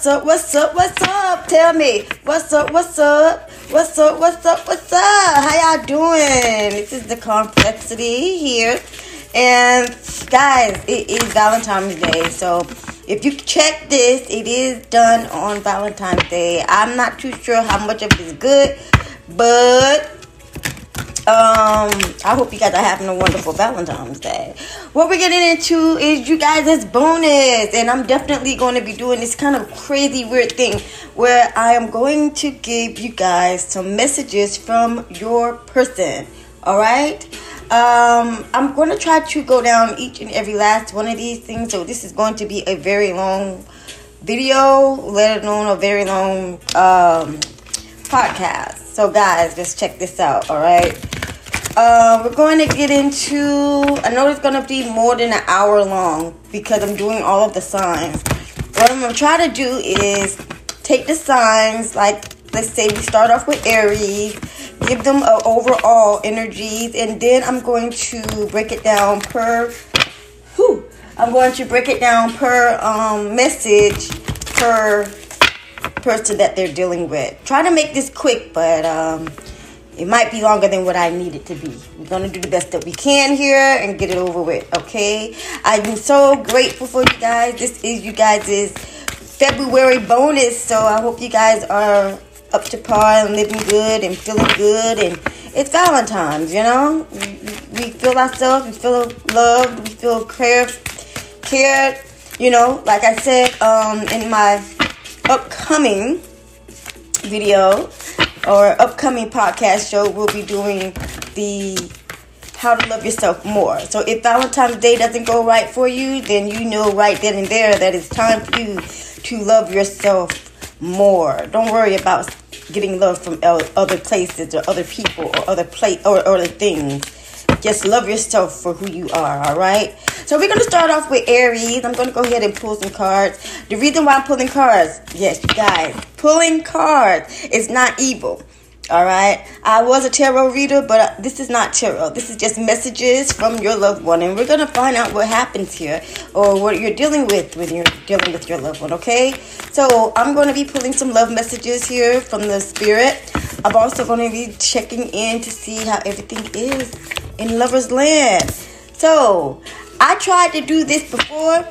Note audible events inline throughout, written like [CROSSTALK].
What's up? What's up? What's up? Tell me. What's up? What's up? What's up? What's up? What's up? How y'all doing? This is the complexity here. And guys, it is Valentine's Day. So if you check this, it is done on Valentine's Day. I'm not too sure how much of it is good, but um, I hope you guys are having a wonderful Valentine's Day. What we're getting into is you guys' as bonus, and I'm definitely going to be doing this kind of crazy weird thing where I am going to give you guys some messages from your person. All right. Um, I'm going to try to go down each and every last one of these things. So this is going to be a very long video, let alone a very long um, podcast. So guys, just check this out. All right. Uh, we're going to get into. I know it's going to be more than an hour long because I'm doing all of the signs. What I'm going to try to do is take the signs, like let's say we start off with Aries, give them an overall energies, and then I'm going to break it down per. Whew, I'm going to break it down per um, message per person that they're dealing with. Try to make this quick, but um, it might be longer than what I need it to be. We're to do the best that we can here and get it over with, okay? I'm so grateful for you guys. This is you guys' February bonus, so I hope you guys are up to par and living good and feeling good. And it's Valentine's, you know? We feel ourselves, we feel loved, we feel cared, cared. You know, like I said um, in my upcoming video, or upcoming podcast show, we'll be doing the how to love yourself more. So if Valentine's Day doesn't go right for you, then you know right then and there that it's time for you to love yourself more. Don't worry about getting love from other places or other people or other place or other things. Just love yourself for who you are, all right? So we're going to start off with Aries. I'm going to go ahead and pull some cards. The reason why I'm pulling cards, yes, you guys, pulling cards is not evil. All right. I was a tarot reader, but this is not tarot. This is just messages from your loved one. And we're to find out what happens here or what you're dealing with when you're dealing with your loved one, okay? So I'm to be pulling some love messages here from the spirit. I'm also going to be checking in to see how everything is in Lover's Land. So I tried to do this before.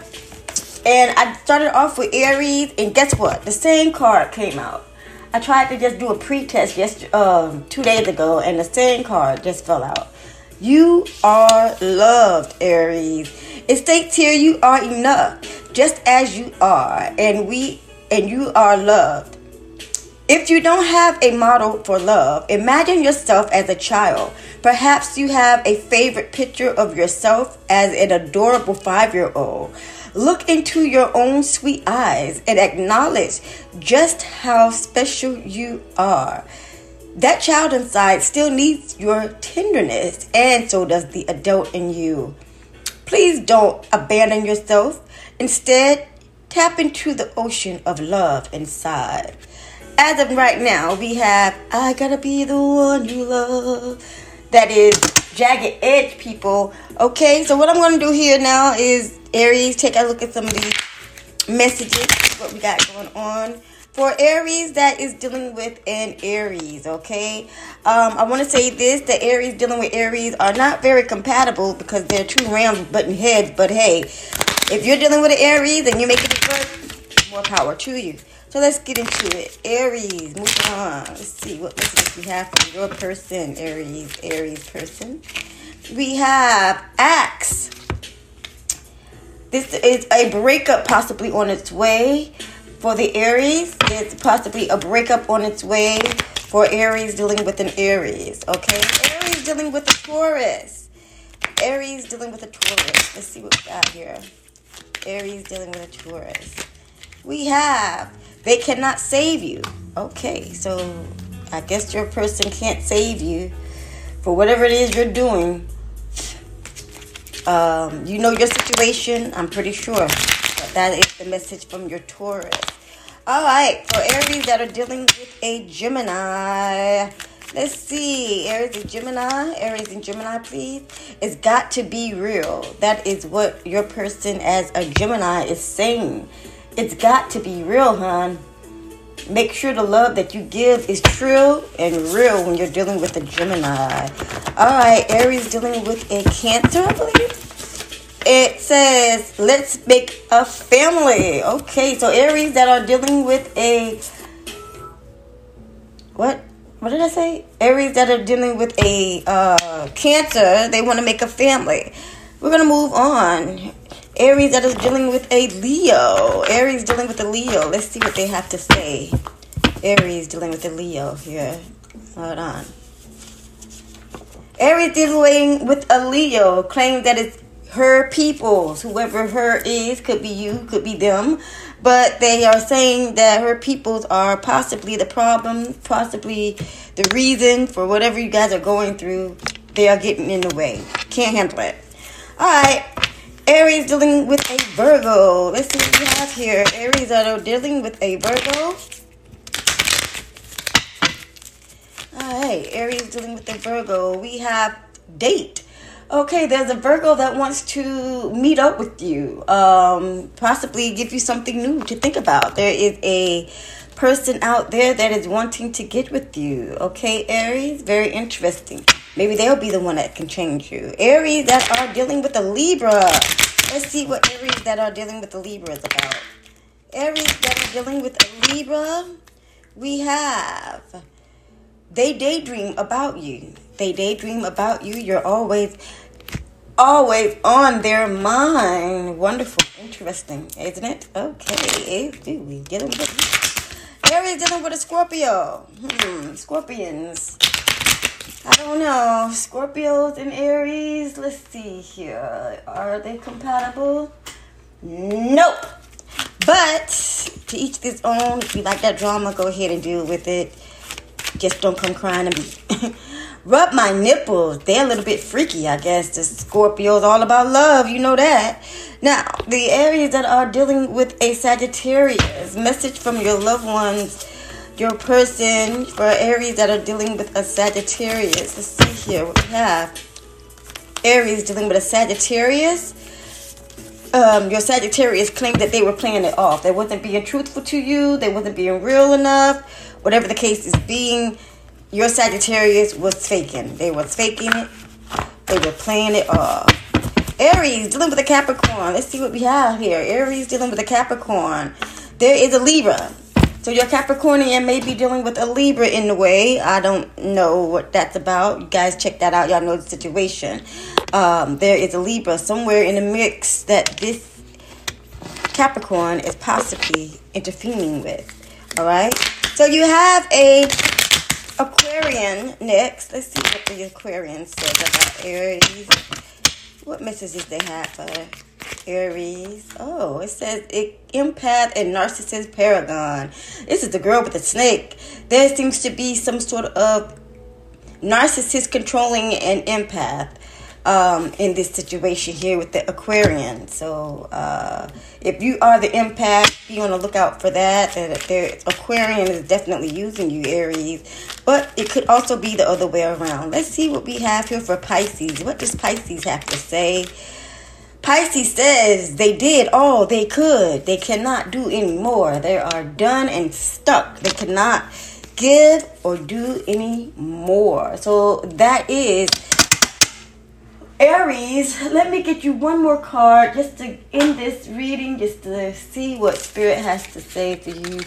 And I started off with Aries, and guess what? The same card came out. I tried to just do a pre-test just um, two days ago, and the same card just fell out. You are loved, Aries. It states here you are enough, just as you are, and we and you are loved. If you don't have a model for love, imagine yourself as a child. Perhaps you have a favorite picture of yourself as an adorable five-year-old. Look into your own sweet eyes and acknowledge just how special you are. That child inside still needs your tenderness, and so does the adult in you. Please don't abandon yourself. Instead, tap into the ocean of love inside. As of right now, we have I Gotta Be the One You Love. That is Jagged Edge, people. Okay, so what I'm going to do here now is Aries, take a look at some of these messages, what we got going on. For Aries that is dealing with an Aries, okay? Um, I want to say this the Aries dealing with Aries are not very compatible because they're two round button heads, but hey, if you're dealing with an Aries and you're making it work, more power to you. So let's get into it. Aries, move on. Let's see what messages we have from your person, Aries, Aries person. We have Axe. This is a breakup possibly on its way for the Aries. It's possibly a breakup on its way for Aries dealing with an Aries. Okay, Aries dealing with a Taurus. Aries dealing with a Taurus. Let's see what we got here. Aries dealing with a Taurus. We have they cannot save you. Okay, so I guess your person can't save you for whatever it is you're doing um, you know your situation, I'm pretty sure. But that is the message from your Taurus. All right, for Aries that are dealing with a Gemini. Let's see. Aries and Gemini. Aries and Gemini, please. It's got to be real. That is what your person as a Gemini is saying. It's got to be real, hon. Make sure the love that you give is true and real when you're dealing with a Gemini. All right, Aries dealing with a Cancer, I believe. It says, let's make a family. Okay, so Aries that are dealing with a. What? What did I say? Aries that are dealing with a uh, Cancer, they want to make a family. We're going to move on. Aries that is dealing with a Leo. Aries dealing with a Leo. Let's see what they have to say. Aries dealing with a Leo here. Hold on. Aries dealing with a Leo claims that it's her peoples, whoever her is, could be you, could be them, but they are saying that her peoples are possibly the problem, possibly the reason for whatever you guys are going through. They are getting in the way. Can't handle it. All right. Aries dealing with a Virgo. Let's see what we have here. Aries are dealing with a Virgo. Alright, Aries dealing with a Virgo. We have date. Okay, there's a Virgo that wants to meet up with you, um, possibly give you something new to think about. There is a person out there that is wanting to get with you. Okay, Aries, very interesting. Maybe they'll be the one that can change you. Aries that are dealing with the Libra. Let's see what Aries that are dealing with the Libra is about. Aries that are dealing with a Libra, we have they daydream about you. They daydream about you. You're always always on their mind. Wonderful, interesting, isn't it? Okay, do we get them with Aries dealing with a Scorpio. Hmm, Scorpions. I don't know. Scorpios and Aries. Let's see here. Are they compatible? Nope. But to each his own. If you like that drama, go ahead and deal with it. Just don't come crying to me. [LAUGHS] Rub my nipples. They're a little bit freaky, I guess. The Scorpio's all about love. You know that. Now, the Aries that are dealing with a Sagittarius. Message from your loved ones your person for Aries that are dealing with a Sagittarius. Let's see here what we have. Aries dealing with a Sagittarius. Um, your Sagittarius claimed that they were playing it off. They wasn't being truthful to you. They wasn't being real enough. Whatever the case is being, your Sagittarius was faking. They was faking it. They were playing it off. Aries dealing with a Capricorn. Let's see what we have here. Aries dealing with a Capricorn. There is a Libra. So your Capricornian may be dealing with a Libra in the way. I don't know what that's about. You guys check that out. Y'all know the situation. Um, there is a Libra somewhere in the mix that this Capricorn is possibly interfering with. All right. So you have a Aquarian next. Let's see what the Aquarian says about Aries. What messages they have for Aries. Oh, it says it, empath and narcissist paragon. This is the girl with the snake. There seems to be some sort of narcissist controlling an empath um, in this situation here with the Aquarian. So uh, if you are the empath, be on the lookout for that. That the Aquarian is definitely using you, Aries. But it could also be the other way around. Let's see what we have here for Pisces. What does Pisces have to say? Pisces says they did all they could. They cannot do anymore. They are done and stuck. They cannot give or do any more. So that is Aries. Let me get you one more card just to end this reading, just to see what Spirit has to say to you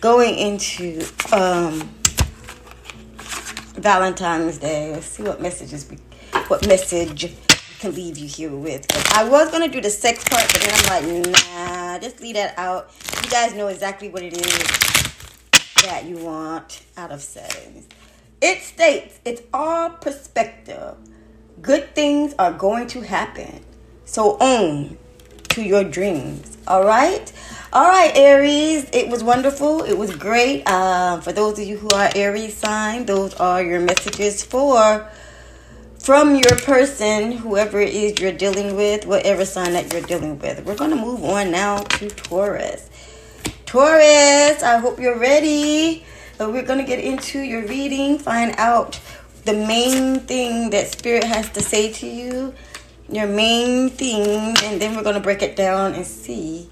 going into um, Valentine's Day. Let's see what messages we, what message can leave you here with. I was gonna do the sex part, but then I'm like, nah, just leave that out. You guys know exactly what it is that you want out of sex. It states it's all perspective. Good things are going to happen. So own to your dreams. All right? All right, Aries. It was wonderful. It was great. Uh, for those of you who are Aries sign, those are your messages for from your person, whoever it is you're dealing with, whatever sign that you're dealing with. We're going to move on now to Taurus. Taurus, I hope you're ready. We're going to get into your reading, find out the main thing that Spirit has to say to you, your main thing, and then we're going to break it down and see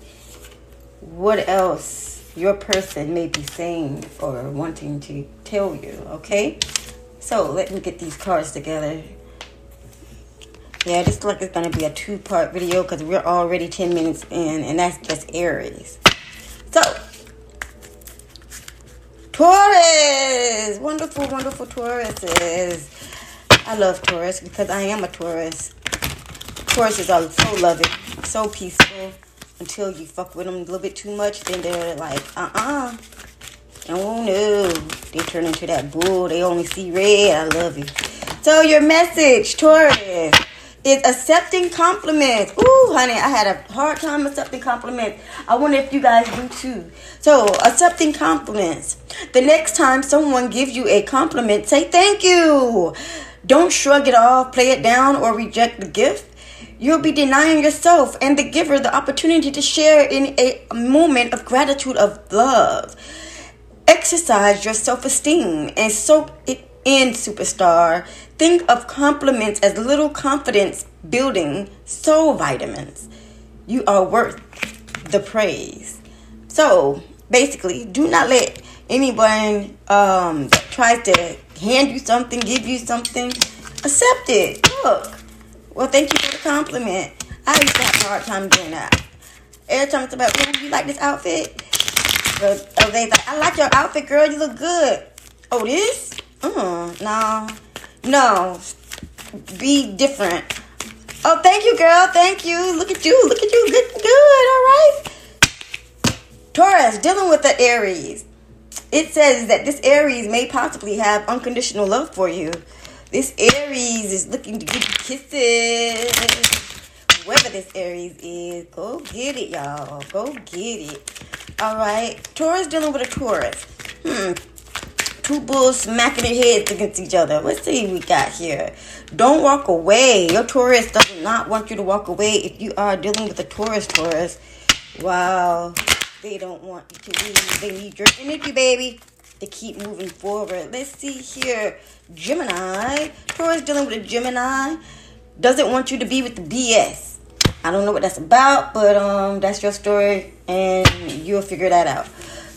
what else your person may be saying or wanting to tell you, okay? So let me get these cards together. Yeah, this looks like it's gonna be a two-part video because we're already 10 minutes in, and that's just Aries. So, Taurus! Wonderful, wonderful Tauruses. I love Taurus because I am a Taurus. Tauruses are so loving, so peaceful. Until you fuck with them a little bit too much, then they're like, uh-uh. Oh no. They turn into that bull. They only see red. I love you. So your message, Taurus is accepting compliments. Ooh, honey, I had a hard time accepting compliments. I wonder if you guys do too. So, accepting compliments. The next time someone gives you a compliment, say thank you. Don't shrug it off, play it down, or reject the gift. You'll be denying yourself and the giver the opportunity to share in a moment of gratitude of love. Exercise your self esteem and soak it in, superstar. Think of compliments as little confidence building soul vitamins. You are worth the praise. So basically, do not let anyone um, that tries to hand you something, give you something, accept it. Look, well, thank you for the compliment. I used to have a hard time doing that. Every time it's about, oh, you like this outfit? Oh, they like, I like your outfit, girl. You look good. Oh, this? Mm, no. No. Be different. Oh, thank you, girl. Thank you. Look at you. Look at you. Good, good. All right. Taurus, dealing with the Aries. It says that this Aries may possibly have unconditional love for you. This Aries is looking to give you kisses. Whoever this Aries is, go get it, y'all. Go get it. All right. Taurus dealing with a Taurus. Hmm two bulls smacking their heads against each other. Let's see we got here. Don't walk away. Your Taurus does not want you to walk away if you are dealing with a Taurus Taurus. Wow. They don't want you to leave. They need your energy, baby, to keep moving forward. Let's see here. Gemini. Taurus dealing with a Gemini. Doesn't want you to be with the BS. I don't know what that's about, but um, that's your story, and you'll figure that out.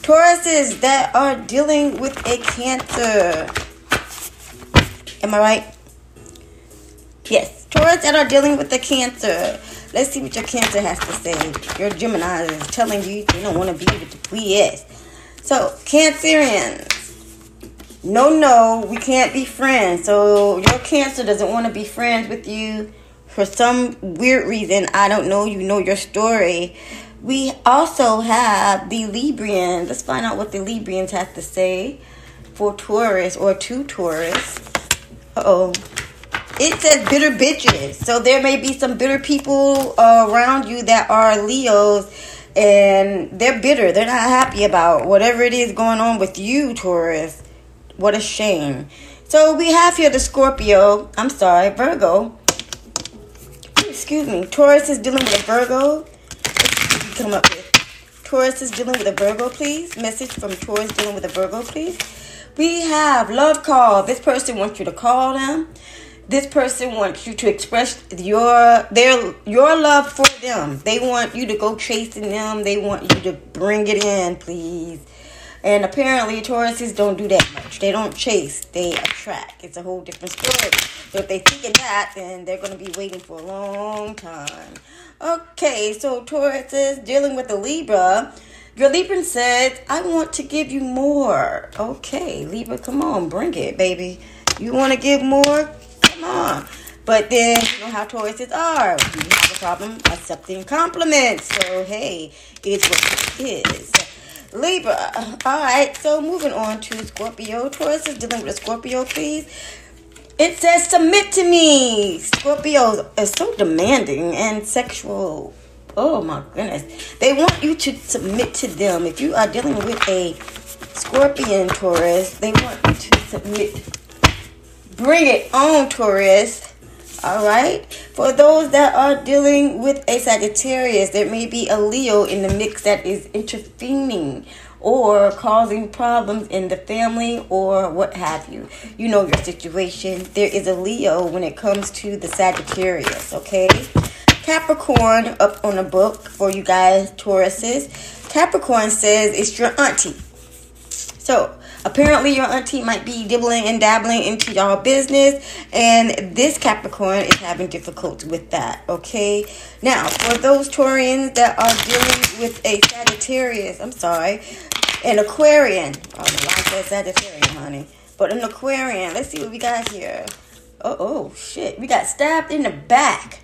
Tauruses that are dealing with a cancer. Am I right? Yes. Taurus that are dealing with the cancer. Let's see what your cancer has to say. Your Gemini is telling you you don't want to be with the BS. So, Cancerians. No, no, we can't be friends. So, your cancer doesn't want to be friends with you for some weird reason. I don't know. You know your story. We also have the Librians. Let's find out what the Librians have to say for Taurus or to Taurus. oh. It says bitter bitches. So there may be some bitter people uh, around you that are Leos and they're bitter. They're not happy about whatever it is going on with you, Taurus. What a shame. So we have here the Scorpio. I'm sorry, Virgo. Excuse me. Taurus is dealing with Virgo come up with. Taurus is dealing with a Virgo, please. Message from Taurus dealing with a Virgo, please. We have love call. This person wants you to call them. This person wants you to express your their your love for them. They want you to go chasing them. They want you to bring it in, please. And apparently, Tauruses don't do that much. They don't chase, they attract. It's a whole different story. So if they think of that, then they're going to be waiting for a long time. Okay, so Taurus is dealing with the Libra. Your Libra says, I want to give you more. Okay, Libra, come on, bring it, baby. You want to give more? Come on. But then, you know how Tauruses are. You have a problem accepting compliments. So, hey, it's what it is. Libra. All right, so moving on to Scorpio. Taurus is dealing with a Scorpio, please. It says, submit to me. Scorpio is so demanding and sexual. Oh my goodness. They want you to submit to them. If you are dealing with a Scorpion Taurus, they want you to submit. Bring it on, Taurus. All right. For those that are dealing with a Sagittarius, there may be a Leo in the mix that is intervening or causing problems in the family or what have you. You know your situation. There is a Leo when it comes to the Sagittarius, okay? Capricorn up on the book for you guys, Tauruses. Capricorn says it's your auntie. So apparently your auntie might be dibbling and dabbling into y'all business and this capricorn is having difficulty with that okay? Now for those taurians that are dealing with a sagittarius i'm sorry an aquarian. Oh the line says sagittarian honey. But an aquarian let's see what we got here. Oh oh shit. We got stabbed in the back.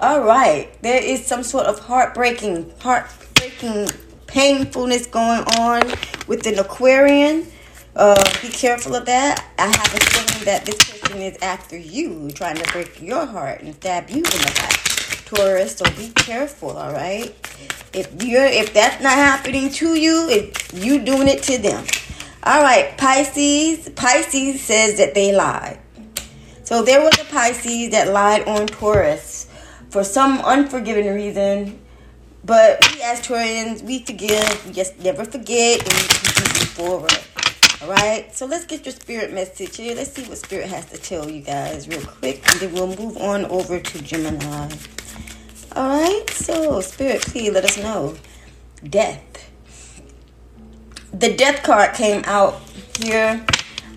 All right. There is some sort of heartbreaking heartbreaking painfulness going on with an aquarian uh, be careful of that. I have a feeling that this person is after you, trying to break your heart and stab you in the back. Taurus, so be careful, all right? If you're if that's not happening to you, if you doing it to them. All right, Pisces. Pisces says that they lied. So there was a Pisces that lied on Taurus for some unforgiven reason. But we as Taurians, we forgive, we just never forget, and we forward. All right, so let's get your spirit message here. Let's see what spirit has to tell you guys real quick, and then we'll move on over to Gemini. All right, so spirit, please let us know. Death. The death card came out here.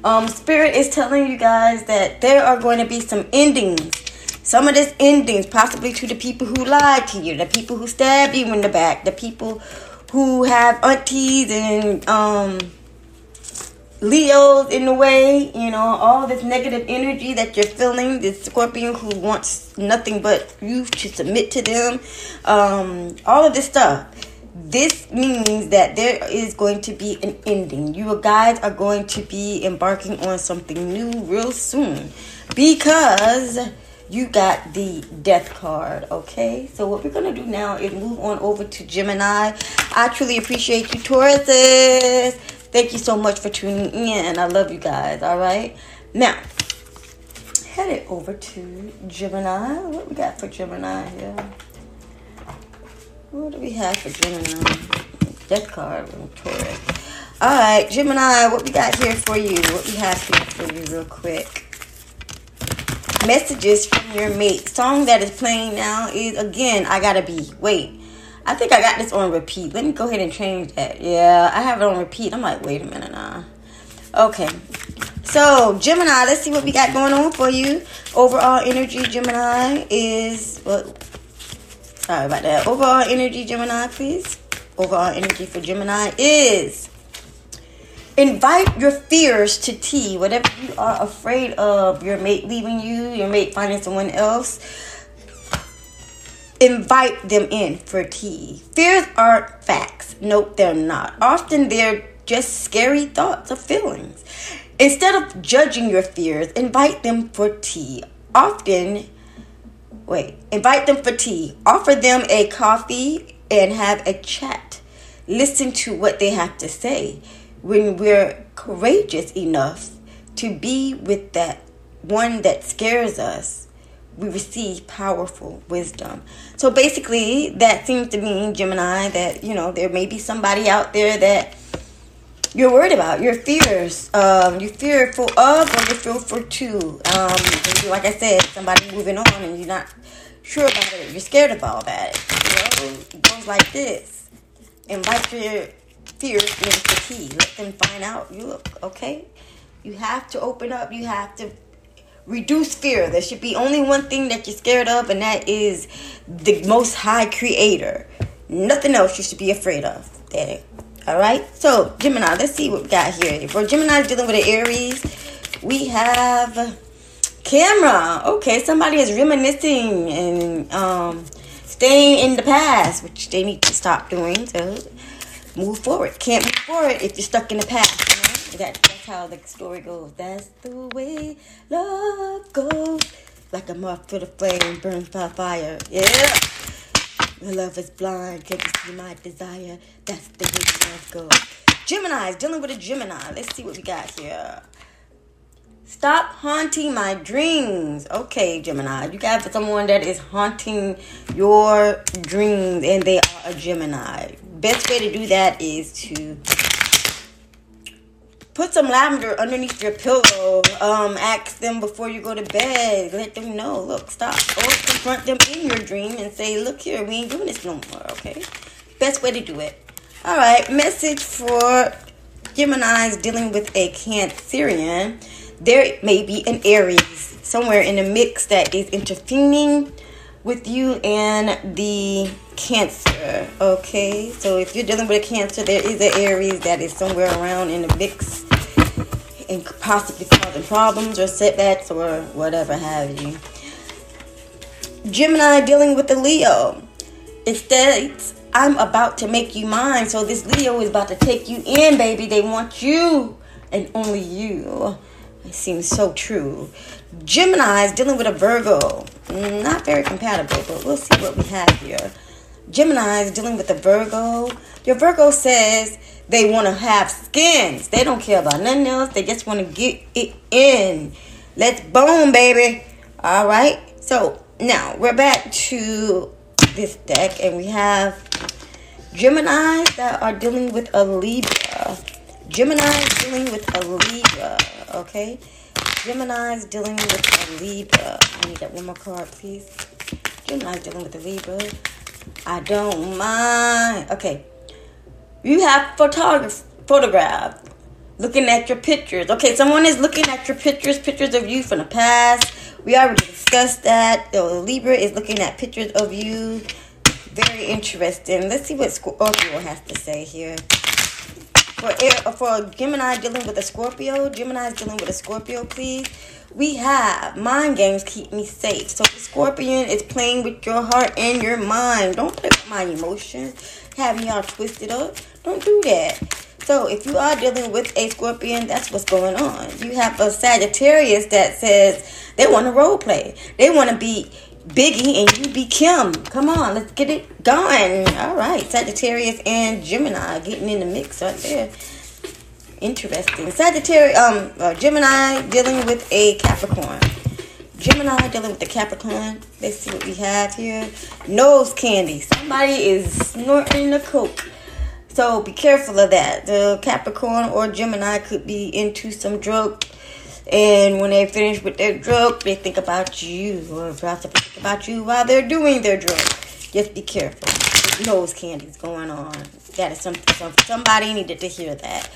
Um, spirit is telling you guys that there are going to be some endings. Some of this endings, possibly to the people who lied to you, the people who stabbed you in the back, the people who have aunties and um Leo's in the way, you know, all this negative energy that you're feeling, this Scorpion who wants nothing but you to submit to them, um, all of this stuff. This means that there is going to be an ending. You guys are going to be embarking on something new real soon because you got the death card okay so what we're gonna do now is move on over to gemini i truly appreciate you tauruses Thank you so much for tuning in. I love you guys. All right. Now, headed over to Gemini. What we got for Gemini here? What do we have for Gemini? Death card Taurus. All right, Gemini. What we got here for you? What we have here for you, real quick? Messages from your mate. Song that is playing now is again. I gotta be. Wait. I think I got this on repeat. Let me go ahead and change that. Yeah, I have it on repeat. I'm like, wait a minute now. Okay. So, Gemini, let's see what we got going on for you. Overall energy, Gemini, is. Well, sorry about that. Overall energy, Gemini, please. Overall energy for Gemini is. Invite your fears to tea. Whatever you are afraid of, your mate leaving you, your mate finding someone else invite them in for tea. Fears aren't facts. Nope, they're not. Often they're just scary thoughts or feelings. Instead of judging your fears, invite them for tea. Often, wait, invite them for tea. Offer them a coffee and have a chat. Listen to what they have to say. When we're courageous enough to be with that one that scares us, we receive powerful wisdom. So basically, that seems to mean, Gemini, that, you know, there may be somebody out there that you're worried about, your fears, um, you're fearful of, or you're fearful to. Um, like I said, somebody moving on and you're not sure about it, you're scared of all that. You know, it goes like this invite your fears into the key. let them find out you look okay. You have to open up, you have to reduce fear. There should be only one thing that you're scared of, and that is the most high creator. Nothing else you should be afraid of. There. Alright? So, Gemini, let's see what we got here. For Gemini dealing with an Aries, we have camera. Okay, somebody is reminiscing and um staying in the past, which they need to stop doing. So move forward. Can't move forward if you're stuck in the past. You know? How the story goes. That's the way love goes. Like a moth to the flame, burns by fire. Yeah. My love is blind, can't you see my desire? That's the way love goes. Gemini's dealing with a Gemini. Let's see what we got here. Stop haunting my dreams. Okay, Gemini. You got someone that is haunting your dreams and they are a Gemini. Best way to do that is to put some lavender underneath your pillow. Um, ask them before you go to bed. Let them know. Look, stop. Or confront them in your dream and say, "Look here, we ain't doing this no more." Okay. Best way to do it. All right, message for Gemini's dealing with a Cancerian. There may be an Aries somewhere in the mix that is interfering with you and the Cancer. Okay, so if you're dealing with a Cancer, there is an Aries that is somewhere around in the mix and possibly causing problems or setbacks or whatever have you. Gemini dealing with the Leo. It states I'm about to make you mine. So this Leo is about to take you in, baby. They want you and only you. It seems so true. Gemini is dealing with a Virgo. Mm, not very compatible, but we'll see what we have here. Gemini is dealing with a Virgo. Your Virgo says they want to have skins. They don't care about nothing else. They just want to get it in. Let's boom, baby. All right. So now we're back to this deck, and we have Geminis that are dealing with a Libra. Gemini dealing with a Libra. Okay. Gemini dealing with a Libra. I need that one more card, please. Gemini dealing with a Libra. I don't mind. Okay. You have photograph photograph looking at your pictures. Okay, someone is looking at your pictures, pictures of you from the past. We already discussed that. The Libra is looking at pictures of you very interesting. Let's see what Scorpio has to say here. For for Gemini dealing with a Scorpio, Gemini is dealing with a Scorpio, please. We have mind games keep me safe. So the Scorpion is playing with your heart and your mind. Don't play with my emotions, having y'all twisted up. Don't do that. So if you are dealing with a Scorpion, that's what's going on. You have a Sagittarius that says they want to role play. They want to be Biggie and you be Kim. Come on, let's get it going. All right, Sagittarius and Gemini getting in the mix right there. Interesting. Sagittarius, um, uh, Gemini dealing with a Capricorn. Gemini dealing with the Capricorn. Let's see what we have here. Nose candy. Somebody is snorting the coke. So be careful of that. The Capricorn or Gemini could be into some drug and when they finish with their drug, they think about you or possibly think about you while they're doing their drug. Just be careful. Nose candy's going on. That is something. Somebody needed to hear that.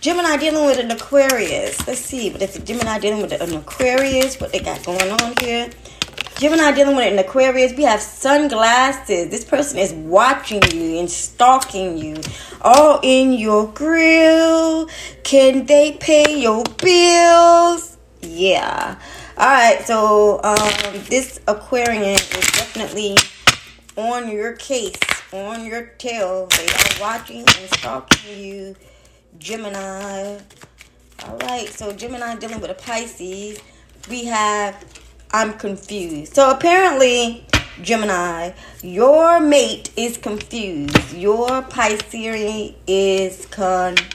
Gemini dealing with an Aquarius. Let's see. But if Gemini dealing with an Aquarius, what they got going on here? Gemini dealing with an Aquarius, we have sunglasses. This person is watching you and stalking you all in your grill. Can they pay your bills? Yeah. All right. So um, this Aquarian is definitely on your case, on your tail. They are watching and stalking you, Gemini. All right. So Gemini dealing with a Pisces. We have I'm confused. So apparently, Gemini, your mate is confused. Your Pisces is confused.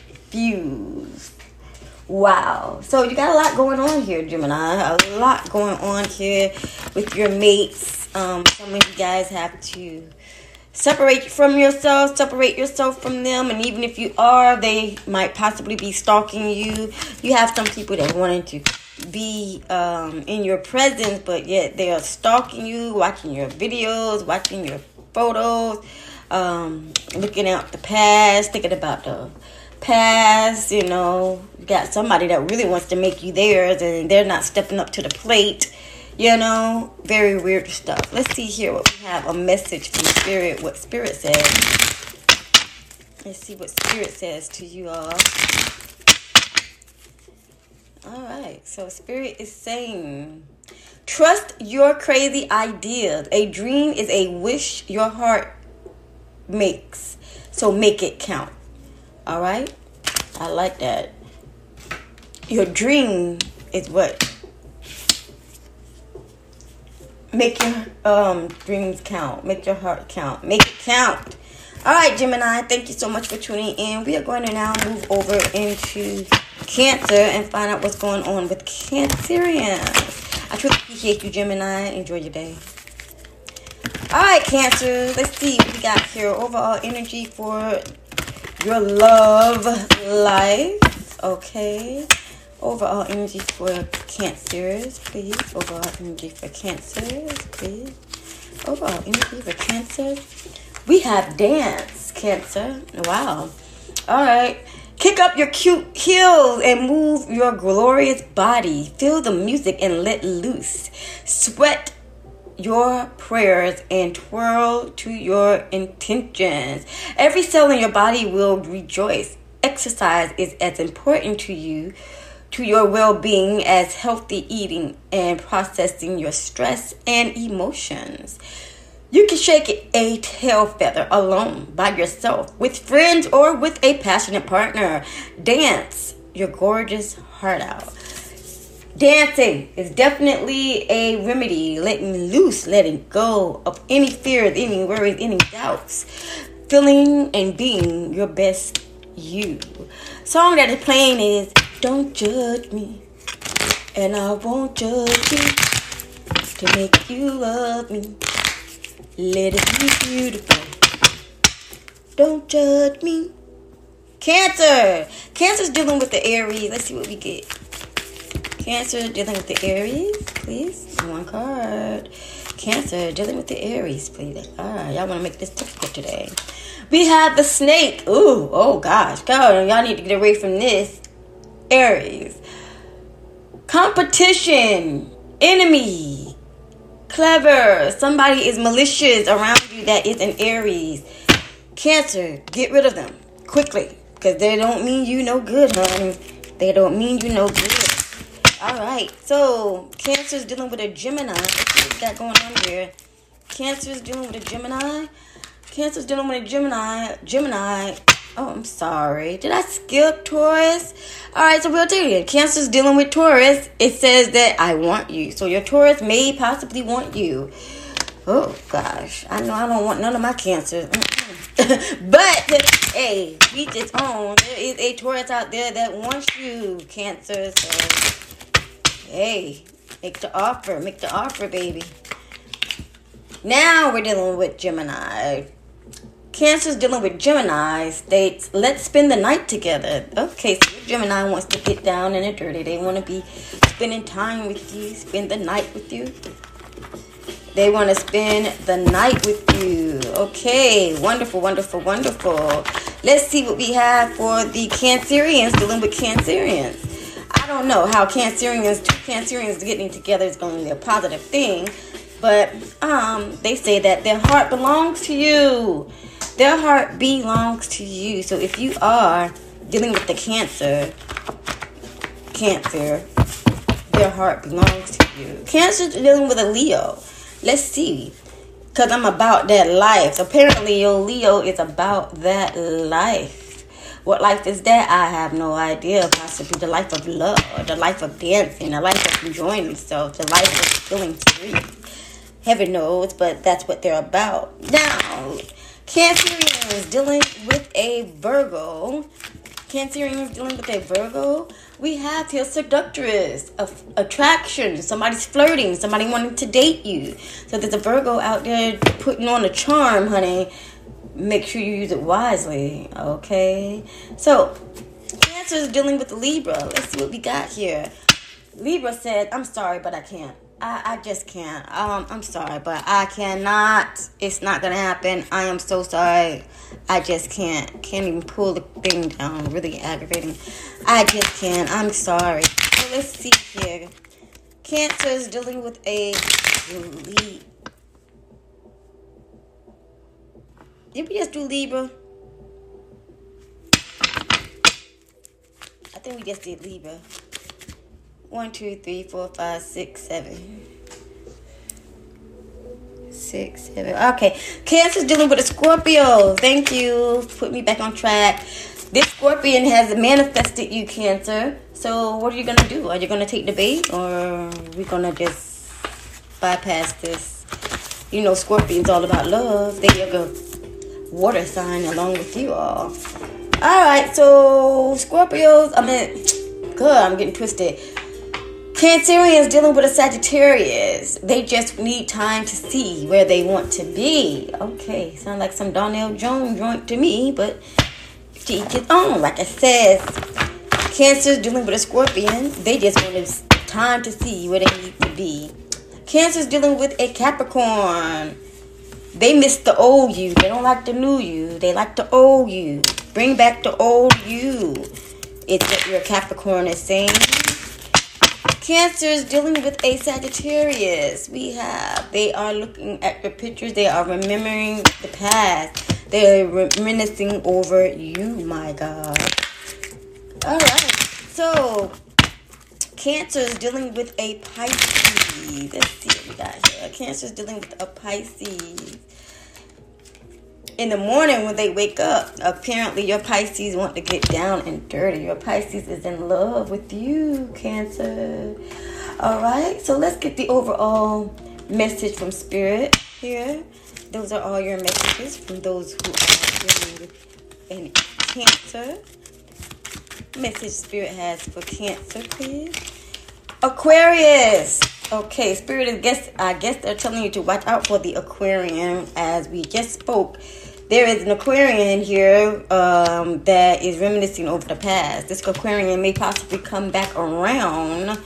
Wow. So you got a lot going on here, Gemini. A lot going on here with your mates. Um, some of you guys have to separate from yourself, separate yourself from them, and even if you are, they might possibly be stalking you. You have some people that wanted to be um, in your presence, but yet they are stalking you, watching your videos, watching your photos, um, looking out the past, thinking about the past. You know, you got somebody that really wants to make you theirs, and they're not stepping up to the plate. You know, very weird stuff. Let's see here what we have a message from Spirit, what Spirit says. Let's see what Spirit says to you all. All right. So Spirit is saying, trust your crazy ideas. A dream is a wish your heart makes. So make it count. All right? I like that. Your dream is what make your um dreams count. Make your heart count. Make it count. All right, Gemini, thank you so much for tuning in. We are going to now move over into Cancer and find out what's going on with Cancerians. I truly appreciate you, Gemini. Enjoy your day. All right, Cancer. Let's see what we got here. Overall energy for your love life. Okay. Overall energy for Cancers, please. Overall energy for Cancers, please. Overall energy for Cancer. We have dance, Cancer. Wow. All right. Kick up your cute heels and move your glorious body. Feel the music and let loose. Sweat your prayers and twirl to your intentions. Every cell in your body will rejoice. Exercise is as important to you to your well being as healthy eating and processing your stress and emotions. You can shake a tail feather alone by yourself, with friends, or with a passionate partner. Dance your gorgeous heart out. Dancing is definitely a remedy, letting loose, letting go of any fears, any worries, any doubts, feeling and being your best you. Song that is playing is Don't Judge Me, and I won't judge you to make you love me. Let it be beautiful. Don't judge me. Cancer. Cancer's dealing with the Aries. Let's see what we get. Cancer dealing with the Aries, please. One card. Cancer dealing with the Aries, please. All right, y'all want to make this difficult today. We have the snake. Ooh, oh gosh, God, y'all need to get away from this. Aries. Competition. Enemy clever. Somebody is malicious around you that is an Aries. Cancer, get rid of them quickly because they don't mean you no good, honey. They don't mean you no good. All right, so Cancer is dealing with a Gemini. Let's got going on here. Cancer is dealing with a Gemini. Cancer is dealing with a Gemini. Gemini Oh, I'm sorry. Did I skip Taurus? All right, so we'll tell you. Cancer's dealing with Taurus. It says that I want you. So your Taurus may possibly want you. Oh gosh, I know I don't want none of my cancers. [LAUGHS] but hey, each its own. There is a Taurus out there that wants you, Cancer. So hey, make the offer, make the offer, baby. Now we're dealing with Gemini. Cancer's dealing with Gemini states, let's spend the night together. Okay, so Gemini wants to get down in the dirty. They want to be spending time with you, spend the night with you. They want to spend the night with you. Okay, wonderful, wonderful, wonderful. Let's see what we have for the Cancerians dealing with Cancerians. I don't know how Cancerians, two Cancerians getting together is going to be a positive thing, but um, they say that their heart belongs to you. Their heart belongs to you. So if you are dealing with the cancer, cancer, their heart belongs to you. Cancer dealing with a Leo. Let's see. Because I'm about that life. Apparently, your Leo is about that life. What life is that? I have no idea. Possibly the life of love, the life of dancing, the life of enjoying yourself, the life of feeling free. Heaven knows, but that's what they're about. Now, Cancerians dealing with a Virgo. Cancerians dealing with a Virgo. We have here seductress, of attraction. Somebody's flirting. Somebody wanting to date you. So there's a Virgo out there putting on a charm, honey. Make sure you use it wisely. Okay. So Cancer is dealing with Libra. Let's see what we got here. Libra said, "I'm sorry, but I can't." I, I just can't. Um, I'm sorry, but I cannot. It's not gonna happen. I am so sorry. I just can't. Can't even pull the thing down. Really aggravating. I just can't. I'm sorry. So let's see here. Cancer is dealing with a lead. Did we just do Libra? I think we just did Libra. One, two, three, four, five, six, seven. Six, seven. Okay. Cancer's dealing with a Scorpio. Thank you. Put me back on track. This scorpion has manifested you, Cancer. So what are you gonna do? Are you gonna take the bait or are we gonna just bypass this? You know, Scorpion's all about love. They have a water sign along with you all. Alright, so Scorpios, I mean, good, [TSK] I'm getting twisted. Cancerians dealing with a Sagittarius. They just need time to see where they want to be. Okay, sound like some Donell Jones joint to me, but each his own. Like I said, Cancer's dealing with a Scorpion. They just want time to see where they need to be. Cancer's dealing with a Capricorn. they miss the old you. They don't like the new you. They like the old you. Bring back the old you. It's what your Capricorn is saying. Cancer is dealing with a Sagittarius. We have, they are looking at your pictures. They are remembering the past. They're reminiscing over you, my God. All right. So, Cancer is dealing with a Pisces. Let's see what we got here. Cancer is dealing with a Pisces in the morning when they wake up, apparently your Pisces want to get down and dirty. Your Pisces is in love with you, Cancer. All right, so let's get the overall message from Spirit here. Those are all your messages from those who are dealing with in Cancer. Message Spirit has for Cancer, please. Aquarius. Okay, Spirit is guess I guess they're telling you to watch out for the Aquarian as we just spoke there is an Aquarian here um, that is reminiscing over the past. This Aquarian may possibly come back around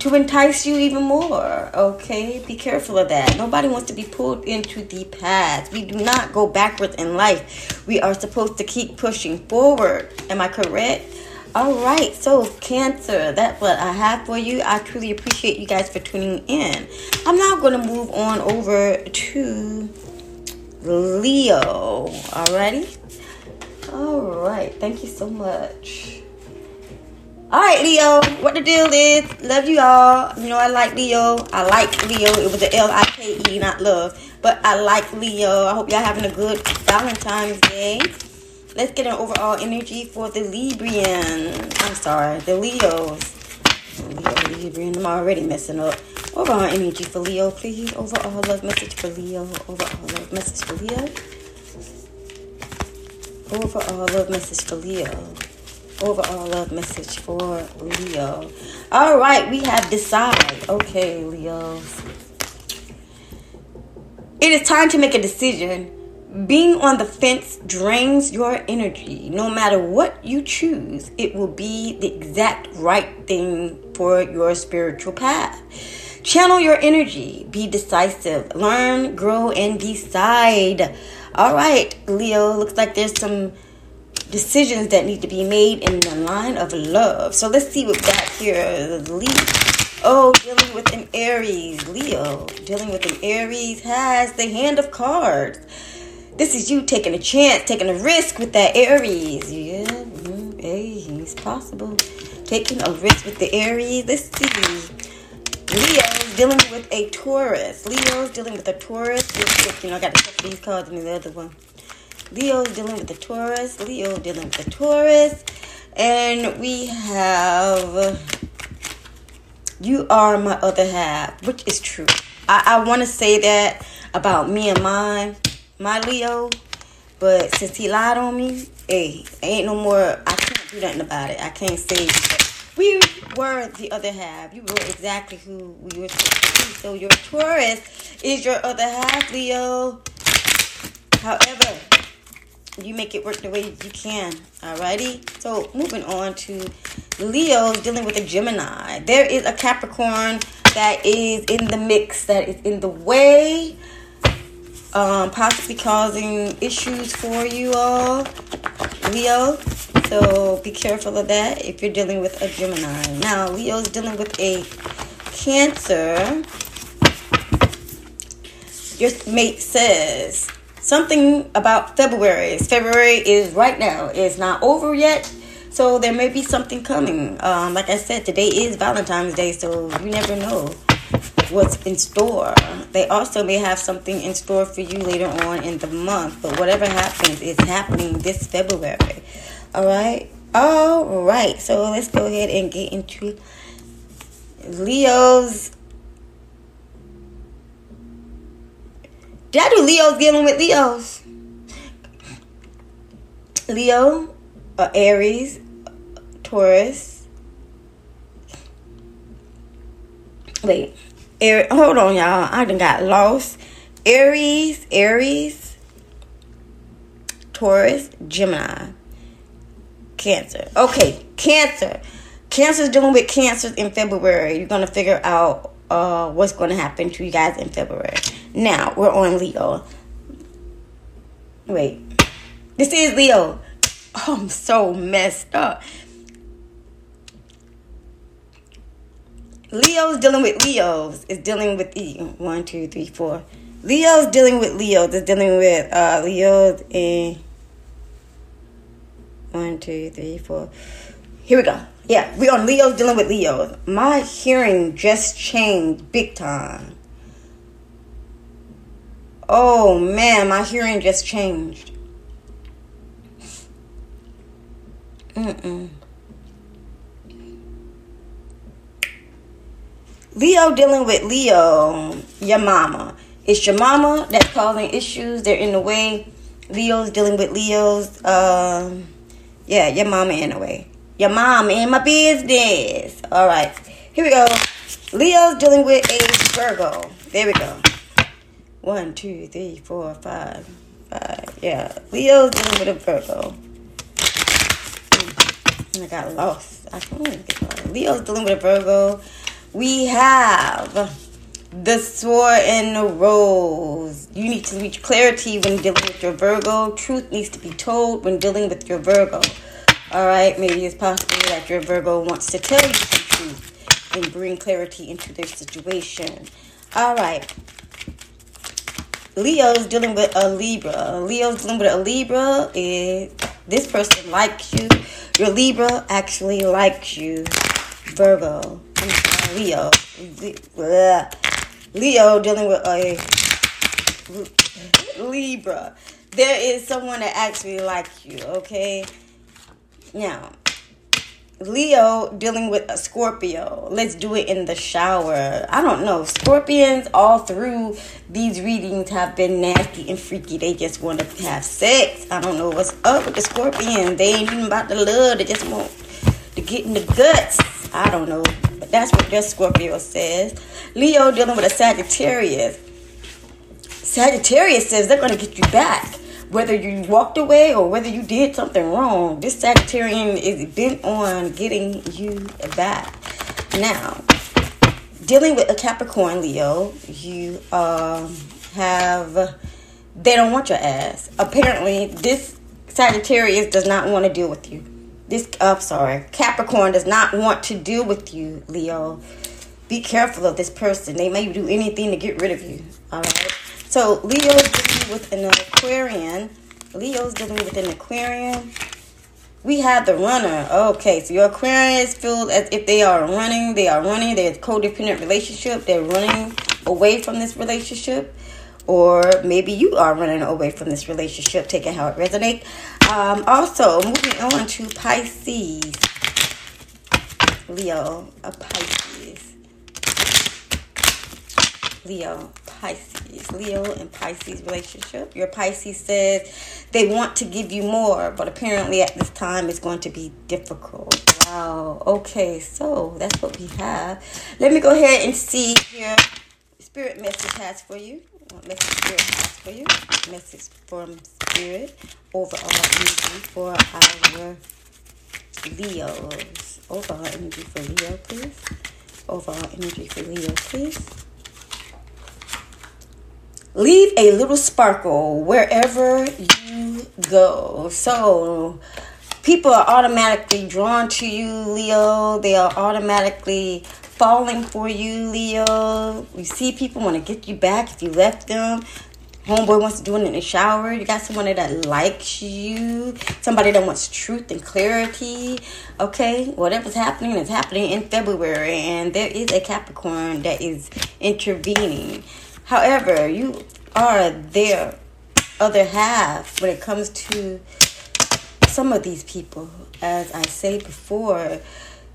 to entice you even more. Okay, be careful of that. Nobody wants to be pulled into the past. We do not go backwards in life. We are supposed to keep pushing forward. Am I correct? All right, so Cancer, that's what I have for you. I truly appreciate you guys for tuning in. I'm now going to move on over to Leo. Alrighty? Alright, thank you so much. Alright, Leo, what the deal is? Love you all. You know, I like Leo. I like Leo. It was a L I K E, not love. But I like Leo. I hope y'all having a good Valentine's Day. Let's get an overall energy for the Librian. I'm sorry, the Leos. I'm already messing up. Overall energy for Leo, please. Overall love message for Leo. Overall love message for Leo. Overall love message for Leo. Overall love message for Leo. All right, we have decide. Okay, Leo. It is time to make a decision. Being on the fence drains your energy. No matter what you choose, it will be the exact right thing for your spiritual path. Channel your energy. Be decisive. Learn, grow, and decide. All right, Leo, looks like there's some decisions that need to be made in the line of love. So let's see what got here. Leo. Oh, dealing with an Aries. Leo, dealing with an Aries has the hand of cards. This is you taking a chance, taking a risk with that Aries. Yeah, mm, hey, it's possible. Taking a risk with the Aries. Let's see. Leo's dealing with a Taurus. Leo's dealing with a Taurus. You know, I got to check these cards in the other one. Leo's dealing with a Taurus. Leo dealing with a Taurus. And we have you are my other half, which is true. I, I want to say that about me and mine, my Leo. But since he lied on me, hey, ain't no more. I can't do nothing about it. I can't say we were the other half. You were exactly who we were supposed to be. So your Taurus is your other half, Leo. However, you make it work the way you can. Alrighty? So moving on to Leo's dealing with a Gemini. There is a Capricorn that is in the mix, that is in the way, um, possibly causing issues for you all. Leo. So be careful of that if you're dealing with a Gemini. Now, Leo's dealing with a Cancer. Your mate says something about February. February is right now. It's not over yet. So there may be something coming. Um, like I said, today is Valentine's Day, so you never know what's in store. They also may have something in store for you later on in the month. But whatever happens is happening this February. All right. All right. So let's go ahead and get into Leo's. Did I do Leo's dealing with Leo's? Leo, uh, Aries, Taurus. Wait, Hold on, y'all. I done got lost. Aries, Aries, Taurus, Gemini. Cancer. Okay, Cancer. Cancer's dealing with cancers in February. You're gonna figure out uh, what's gonna happen to you guys in February. Now we're on Leo. Wait. This is Leo. Oh, I'm so messed up. Leo's dealing with Leo's is dealing with E. One, two, three, four. Leo's dealing with Leo's is dealing with uh Leo's and one, two, three, four. Here we go. Yeah, we on Leo's dealing with Leo's. My hearing just changed big time. Oh man, my hearing just changed. Mm-mm. Leo dealing with Leo, your mama. It's your mama that's causing issues. They're in the way. Leo's dealing with Leo's. Um, yeah, your mama in the way. Your mom in my business. All right, here we go. Leo's dealing with a Virgo. There we go. One, two, three, four, five, five. Yeah, Leo's dealing with a Virgo. I got lost. I can't get lost. Leo's dealing with a Virgo. We have the sword and the rose. You need to reach clarity when dealing with your Virgo. Truth needs to be told when dealing with your Virgo. All right, maybe it's possible that your Virgo wants to tell you some truth and bring clarity into their situation. All right. Leo's dealing with a Libra. Leo's dealing with a Libra. Is this person likes you? Your Libra actually likes you. Virgo. Leo. Leo dealing with a Libra. There is someone that actually likes you, okay? Now, Leo dealing with a Scorpio. Let's do it in the shower. I don't know. Scorpions all through these readings have been nasty and freaky. They just want to have sex. I don't know what's up with the Scorpion. They ain't even about the love. They just want to get in the guts. I don't know. But that's what your Scorpio says. Leo dealing with a Sagittarius. Sagittarius says they're going to get you back whether you walked away or whether you did something wrong, this Sagittarian is bent on getting you back. Now, dealing with a Capricorn Leo, you um, have, they don't want your ass. Apparently, this Sagittarius does not want to deal with you. This, I'm sorry, Capricorn does not want to deal with you, Leo. Be careful of this person. They may do anything to get rid of you. All right. So Leo's dealing with an Aquarian. Leo's dealing with an Aquarian. We have the runner. Okay, so your Aquarians feel as if they are running. They are running. They're codependent relationship. They're running away from this relationship. Or maybe you are running away from this relationship. Take it how it resonates. Um, also, moving on to Pisces. Leo, a Pisces. Leo, Pisces, Leo and Pisces relationship. Your Pisces says they want to give you more, but apparently at this time it's going to be difficult. Wow. Okay, so that's what we have. Let me go ahead and see here. Spirit message has for you. Message Spirit has for you? Message from Spirit overall energy for our Leos. Overall energy for Leo, please. Overall energy for Leo, please. Leave a little sparkle wherever you go. So, people are automatically drawn to you, Leo. They are automatically falling for you, Leo. You see people want to get you back if you left them. Homeboy wants to do it in the shower. You got someone that likes you. Somebody that wants truth and clarity. Okay, whatever's happening is happening in February, and there is a Capricorn that is intervening. However, you are their other half when it comes to some of these people. As I say before,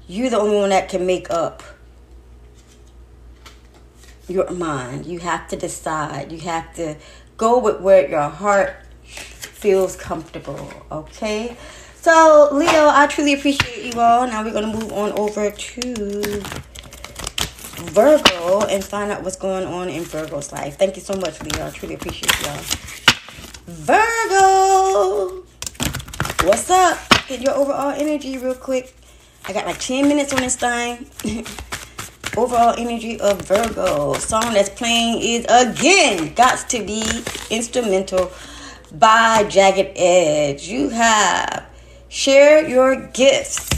you're the only one that can make up your mind. You have to decide. You have to go with where your heart feels comfortable. Okay? So, Leo, I truly appreciate you all. Now we're going to move on over to Virgo and find out what's going on in Virgo's life. Thank you so much, Leo. I truly appreciate y'all. Virgo, what's up? Get your overall energy real quick. I got like 10 minutes on this thing. [LAUGHS] overall energy of Virgo. Song that's playing is again got to be instrumental by Jagged Edge. You have share your gifts.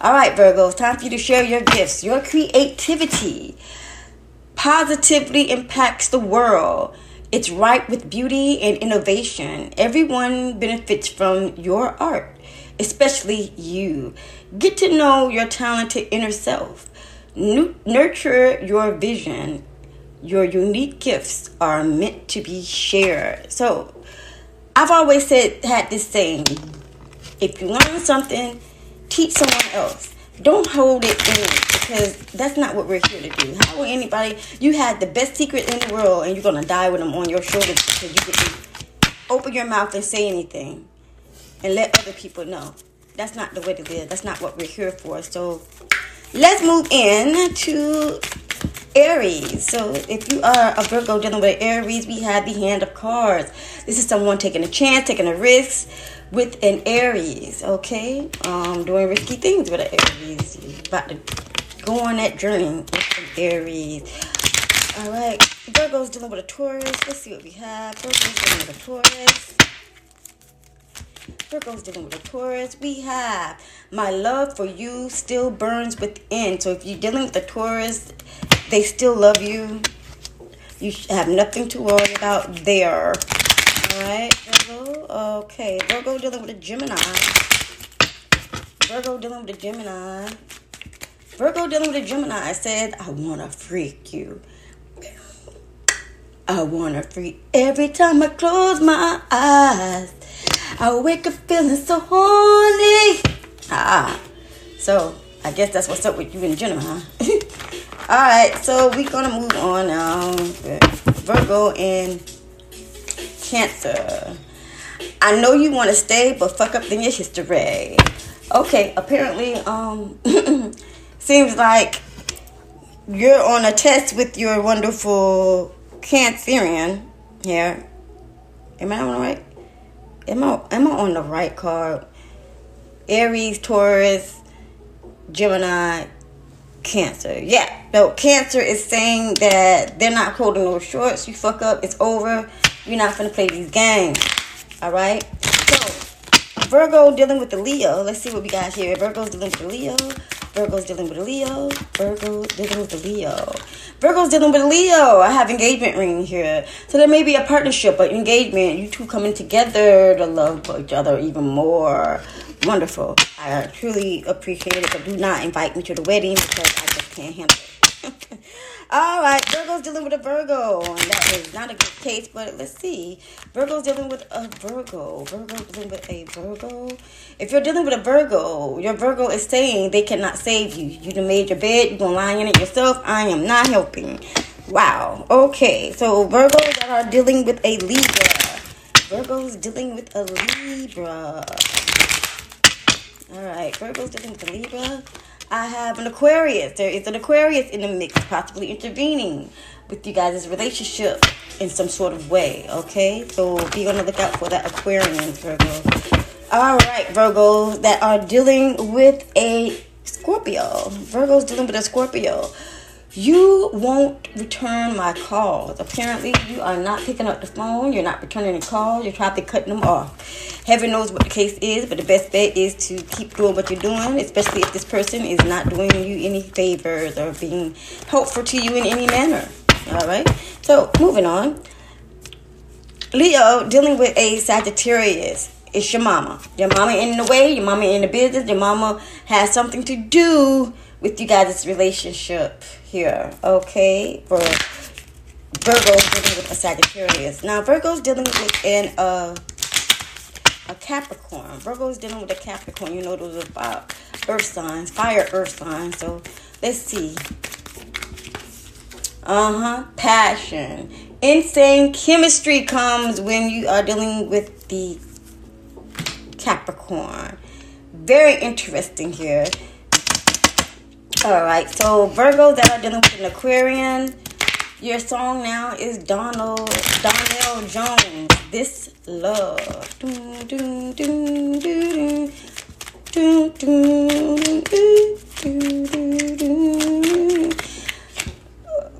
All right, Virgo, it's time for you to share your gifts. Your creativity positively impacts the world. It's ripe with beauty and innovation. Everyone benefits from your art, especially you. Get to know your talented inner self. Nurture your vision. Your unique gifts are meant to be shared. So, I've always said, had this saying if you learn something, teach someone else. Don't hold it in because that's not what we're here to do. How will anybody, you had the best secret in the world and you're to die with them on your shoulders because you to open your mouth and say anything and let other people know. That's not the way to live. That's not what we're here for. So let's move in to Aries. So if you are a Virgo dealing with Aries, we have the Hand of Cards. This is someone taking a chance, taking a risk with an Aries, okay? Um, doing risky things with an Aries. About to go on that journey with an Aries. All right, Virgo's dealing with a Taurus. Let's see what we have. Virgo's dealing with a Taurus. Virgo's dealing with a Taurus. We have my love for you still burns within. So if you're dealing with a Taurus, they still love you. You have nothing to worry about there. Alright, Virgo. Okay, Virgo dealing with a Gemini. Virgo dealing with a Gemini. Virgo dealing with a Gemini I said, I want to freak you. I want to freak every time I close my eyes. I wake up feeling so horny. Ah, so I guess that's what's up with you in general, huh? [LAUGHS] All right, so we're gonna move on now. Virgo and Cancer. I know you want to stay, but fuck up in your history. Okay, apparently, um, [LAUGHS] seems like you're on a test with your wonderful Cancerian here. Am I on right? Am I am I on the right card? Aries, Taurus, Gemini, Cancer. Yeah, no, Cancer is saying that they're not holding no shorts. You fuck up, it's over. You're not gonna play these games. Alright? So Virgo dealing with the Leo. Let's see what we got here. Virgo's dealing with the Leo. Virgo's dealing with a Leo. Virgo dealing with the Leo. Virgo's dealing with a Leo. I have engagement ring here. So there may be a partnership, but engagement. You two coming together to love each other even more. Wonderful. I truly appreciate it, but do not invite me to the wedding because I just can't handle it. [LAUGHS] All right, Virgo's dealing with a Virgo. And that is not a good case, but let's see. Virgo's dealing with a Virgo. Virgo dealing with a Virgo. If you're dealing with a Virgo, your Virgo is saying they cannot save you. You made your bed, you're gonna lie in it yourself. I am not helping. Wow. Okay, so Virgos that are dealing with a Libra. Virgo's dealing with a Libra. All right, Virgo's dealing with a Libra. I have an Aquarius. There is an Aquarius in the mix, possibly intervening with you guys' relationship in some sort of way. Okay, so be on the lookout for that Aquarian, Virgo. All right, Virgos that are dealing with a Scorpio. Virgos dealing with a Scorpio. You won't return my calls. Apparently, you are not picking up the phone. You're not returning the calls. You're probably cutting them off. Heaven knows what the case is, but the best bet is to keep doing what you're doing, especially if this person is not doing you any favors or being helpful to you in any manner. All right. So, moving on. Leo dealing with a Sagittarius. It's your mama. Your mama in the way. Your mama in the business. Your mama has something to do with you guys' relationship here, okay? For Virgo's dealing with a Sagittarius. Now, Virgo's dealing with an uh, a Capricorn. Virgo's dealing with a Capricorn. You know, those about earth signs, fire earth signs. So, let's see. Uh huh. Passion. Insane chemistry comes when you are dealing with the Capricorn. Very interesting here. All right, so Virgos that are dealing with an Aquarian, your song now is Donald Donell Jones. This love.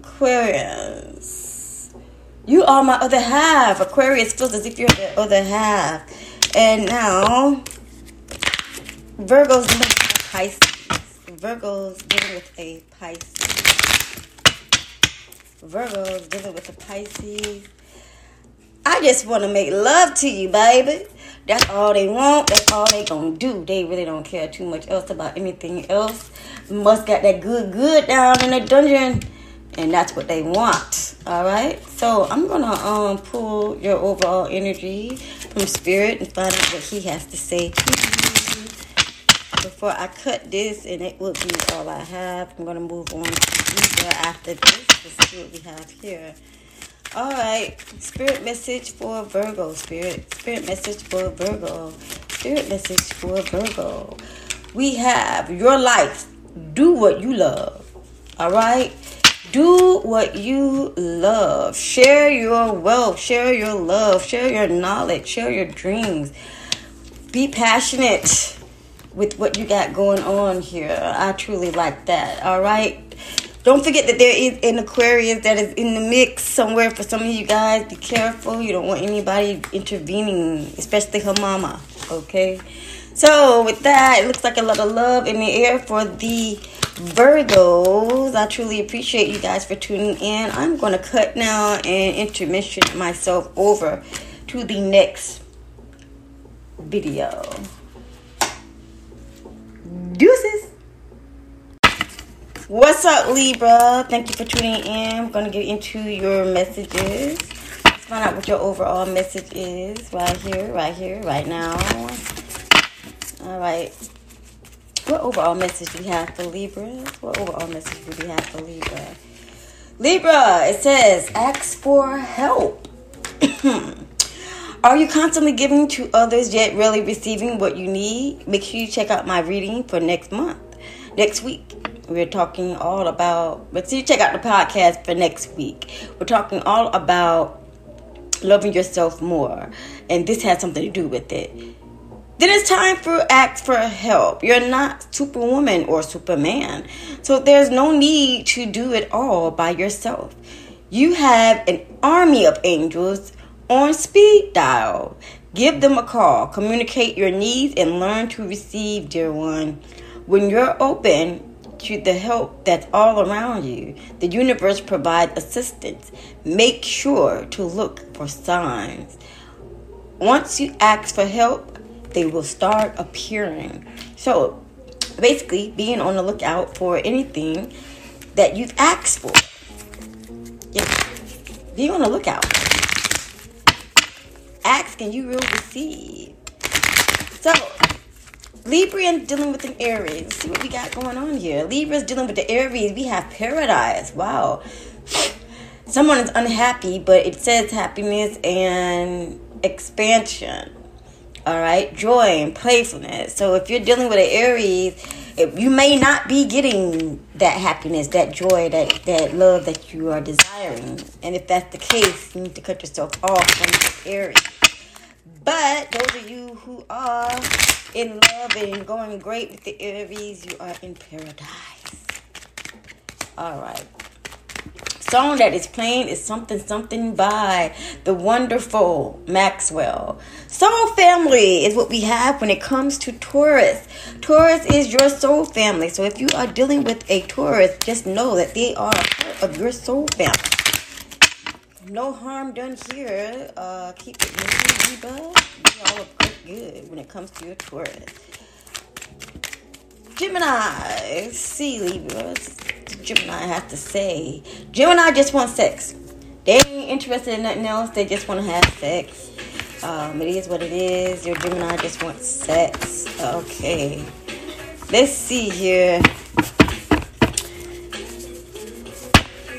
Aquarians, you are my other half. Aquarius feels as if you're the other half. And now, Virgo's Pisces. Virgo's dealing with a Pisces. Virgo's dealing with a Pisces. I just want to make love to you, baby. That's all they want. That's all they gonna do. They really don't care too much else about anything else. Must got that good, good down in the dungeon, and that's what they want. All right. So I'm gonna um pull your overall energy from spirit and find out what he has to say to you I cut this, and it will be all I have. I'm gonna move on to Libra after this to see what we have here. All right, spirit message for Virgo. Spirit, spirit message for Virgo. Spirit message for Virgo. We have your life. Do what you love. All right. Do what you love. Share your wealth. Share your love. Share your knowledge. Share your dreams. Be passionate with what you got going on here. I truly like that. All right. Don't forget that there is an Aquarius that is in the mix somewhere for some of you guys. Be careful. You don't want anybody intervening, especially her mama. Okay? So, with that, it looks like a lot of love in the air for the Virgos. I truly appreciate you guys for tuning in. I'm going to cut now and intermission myself over to the next video. Deuces. What's up, Libra? Thank you for tuning in. I'm going to get into your messages. Let's find out what your overall message is right here, right here, right now. All right. What overall message do we have for Libra? What overall message do we have for Libra? Libra, it says, ask for help. [CLEARS THROAT] Are you constantly giving to others yet really receiving what you need? Make sure you check out my reading for next month, next week. We're talking all about, but see, check out the podcast for next week. We're talking all about loving yourself more, and this has something to do with it. Then it's time for ask for help. You're not superwoman or superman, so there's no need to do it all by yourself. You have an army of angels on speed dial. Give them a call, communicate your needs, and learn to receive, dear one. When you're open to the help that's all around you. The universe provides assistance. Make sure to look for signs. Once you ask for help, they will start appearing. So, basically, being on the lookout for anything that you've asked for. Yeah. Be on the lookout. Ask and you will receive. So, Libra and dealing with an Aries. Let's see what we got going on here. Libra's dealing with the Aries. We have paradise. Wow. Someone is unhappy, but it says happiness and expansion. All right, joy and playfulness. So if you're dealing with an Aries, you may not be getting that happiness, that joy, that that love that you are desiring. And if that's the case, you need to cut yourself off from this Aries. But those of you who are in love and going great with the Aries, you are in paradise. All right. Song that is playing is Something Something by the wonderful Maxwell. Soul family is what we have when it comes to Taurus. Taurus is your soul family. So if you are dealing with a Taurus, just know that they are part of your soul family no harm done here. Uh, keep it moving, Libra. We all look good when it comes to your Taurus. Gemini, see Libra. Gemini have to say. Gemini just want sex. They ain't interested in nothing else. They just want to have sex. Um, it is what it is. Your Gemini just wants sex. Okay. Let's see here.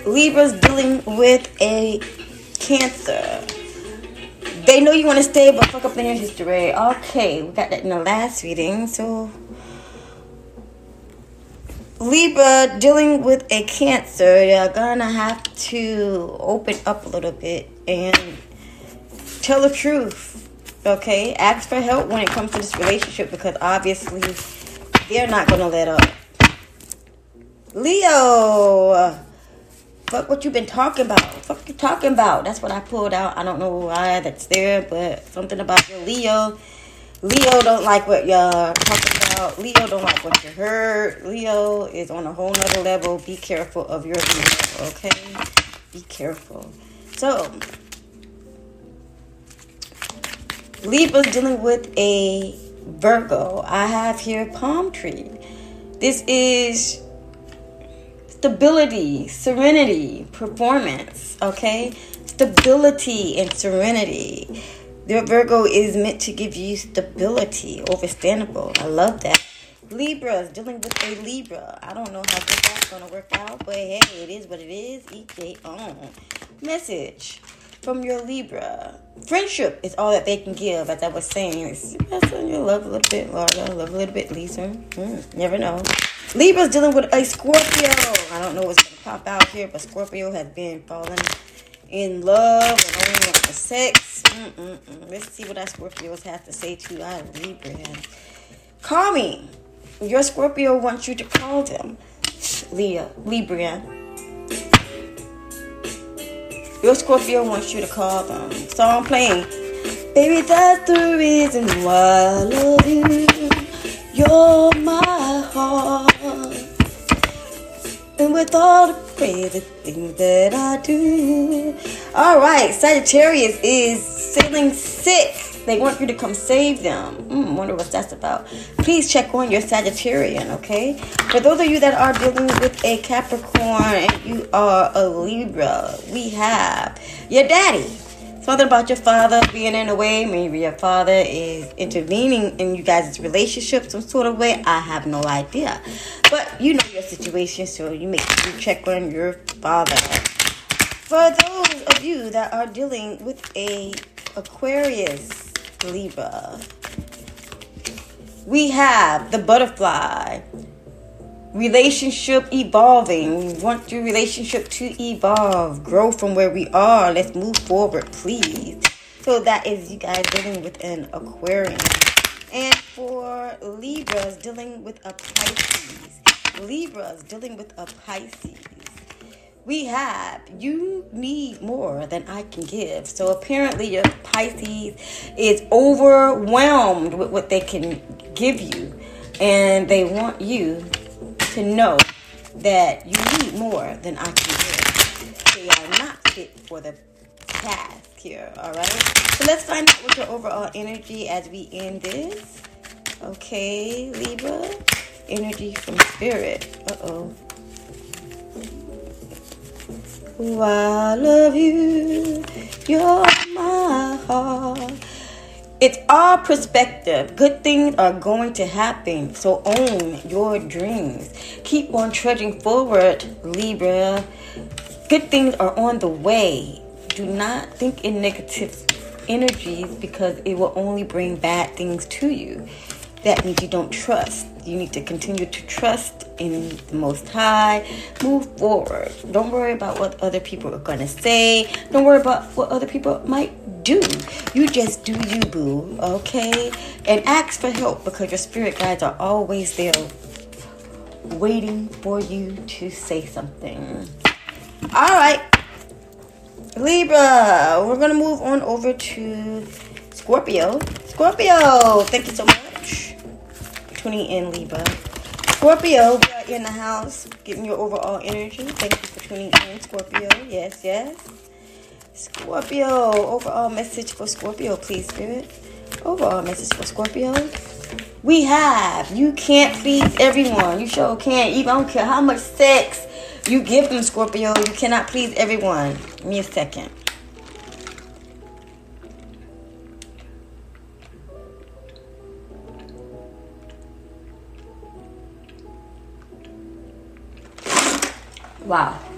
Libra's dealing with a Cancer. They know you want to stay, but fuck up in your history. Okay, we got that in the last reading. So, Libra dealing with a Cancer, you're gonna have to open up a little bit and tell the truth. Okay, ask for help when it comes to this relationship because obviously they're not gonna let up. Leo. Fuck what you've been talking about. Fuck you talking about. That's what I pulled out. I don't know why that's there, but something about your Leo. Leo don't like what y'all talking about. Leo don't like what you heard. Leo is on a whole nother level. Be careful of your Leo, okay? Be careful. So, Libra's dealing with a Virgo. I have here palm tree. This is stability, serenity, performance, okay? Stability and serenity. The Virgo is meant to give you stability, overstandable. I love that. Libras, dealing with a Libra. I don't know how good that's going to work out, but hey, it is what it is. Each day own. Message from your Libra. Friendship is all that they can give, as I was saying. It's, you love a little bit, Lord. love a little bit, Lisa. Mm, never know. Libra's dealing with a Scorpio. I don't know what's going to pop out here, but Scorpio has been falling in love and only want the sex. Mm-mm-mm. Let's see what our Scorpios have to say to our Libra. Call me. Your Scorpio wants you to call them. Leah, Libra. Your Scorpio wants you to call them. So I'm playing. Baby, that's the reason why I love you. You're my heart. And with all the crazy things that I do. All right, Sagittarius is feeling sick. They want you to come save them. Mm, wonder what that's about. Please check on your Sagittarian, okay? For those of you that are dealing with a Capricorn you are a Libra, we have your daddy Something about your father being in a way, maybe your father is intervening in you guys' relationship some sort of way. I have no idea. But you know your situation, so you make sure you check on your father. For those of you that are dealing with a Aquarius Libra, we have the butterfly relationship evolving. We want your relationship to evolve, grow from where we are. Let's move forward, please. So that is you guys dealing with an Aquarian. And for Libras dealing with a Pisces. Libras dealing with a Pisces. We have, you need more than I can give. So apparently, your Pisces is overwhelmed with what they can give you. And they want you to know that you need more than I can give. They are not fit for the task here, all right? So let's find out what your overall energy as we end this. Okay, Libra, energy from spirit. Uh-oh. Oh, I love you. You're my heart. It's all perspective. Good things are going to happen. So own your dreams. Keep on trudging forward, Libra. Good things are on the way. Do not think in negative energies because it will only bring bad things to you. That means you don't trust. You need to continue to trust in the Most High. Move forward. Don't worry about what other people are going to say. Don't worry about what other people might do. You just do you, boo, okay? And ask for help because your spirit guides are always there waiting for you to say something. All right. Libra, we're going to move on over to Scorpio. Scorpio, thank you so much tuning in, Libra. Scorpio, we are in the house, getting your overall energy. Thank you for tuning in, Scorpio. Yes, yes. Scorpio, overall message for Scorpio, please, Spirit. Overall message for Scorpio. We have, you can't please everyone. You sure can't. Even I don't care how much sex you give them, Scorpio. You cannot please everyone. Give me a second. Wow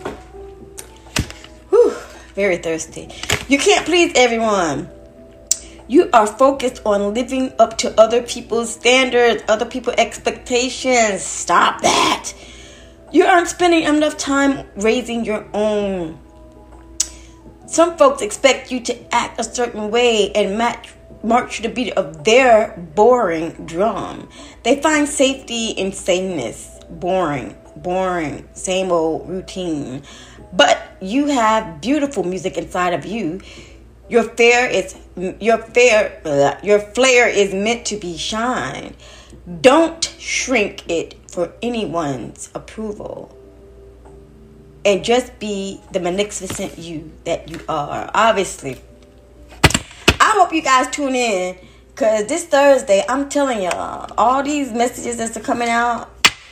very thirsty. You can't please everyone. You are focused on living up to other people's standards, other people's expectations. Stop that. You aren't spending enough time raising your own. Some folks expect you to act a certain way and match march to the beat of their boring drum. They find safety in sameness, boring, boring, same old routine. But you have beautiful music inside of you. Your fair is your fair your flair is meant to be shine. Don't shrink it for anyone's approval. And just be the magnificent you that you are. Obviously, I hope you guys tune in because this Thursday, I'm telling y'all, all these messages that's coming out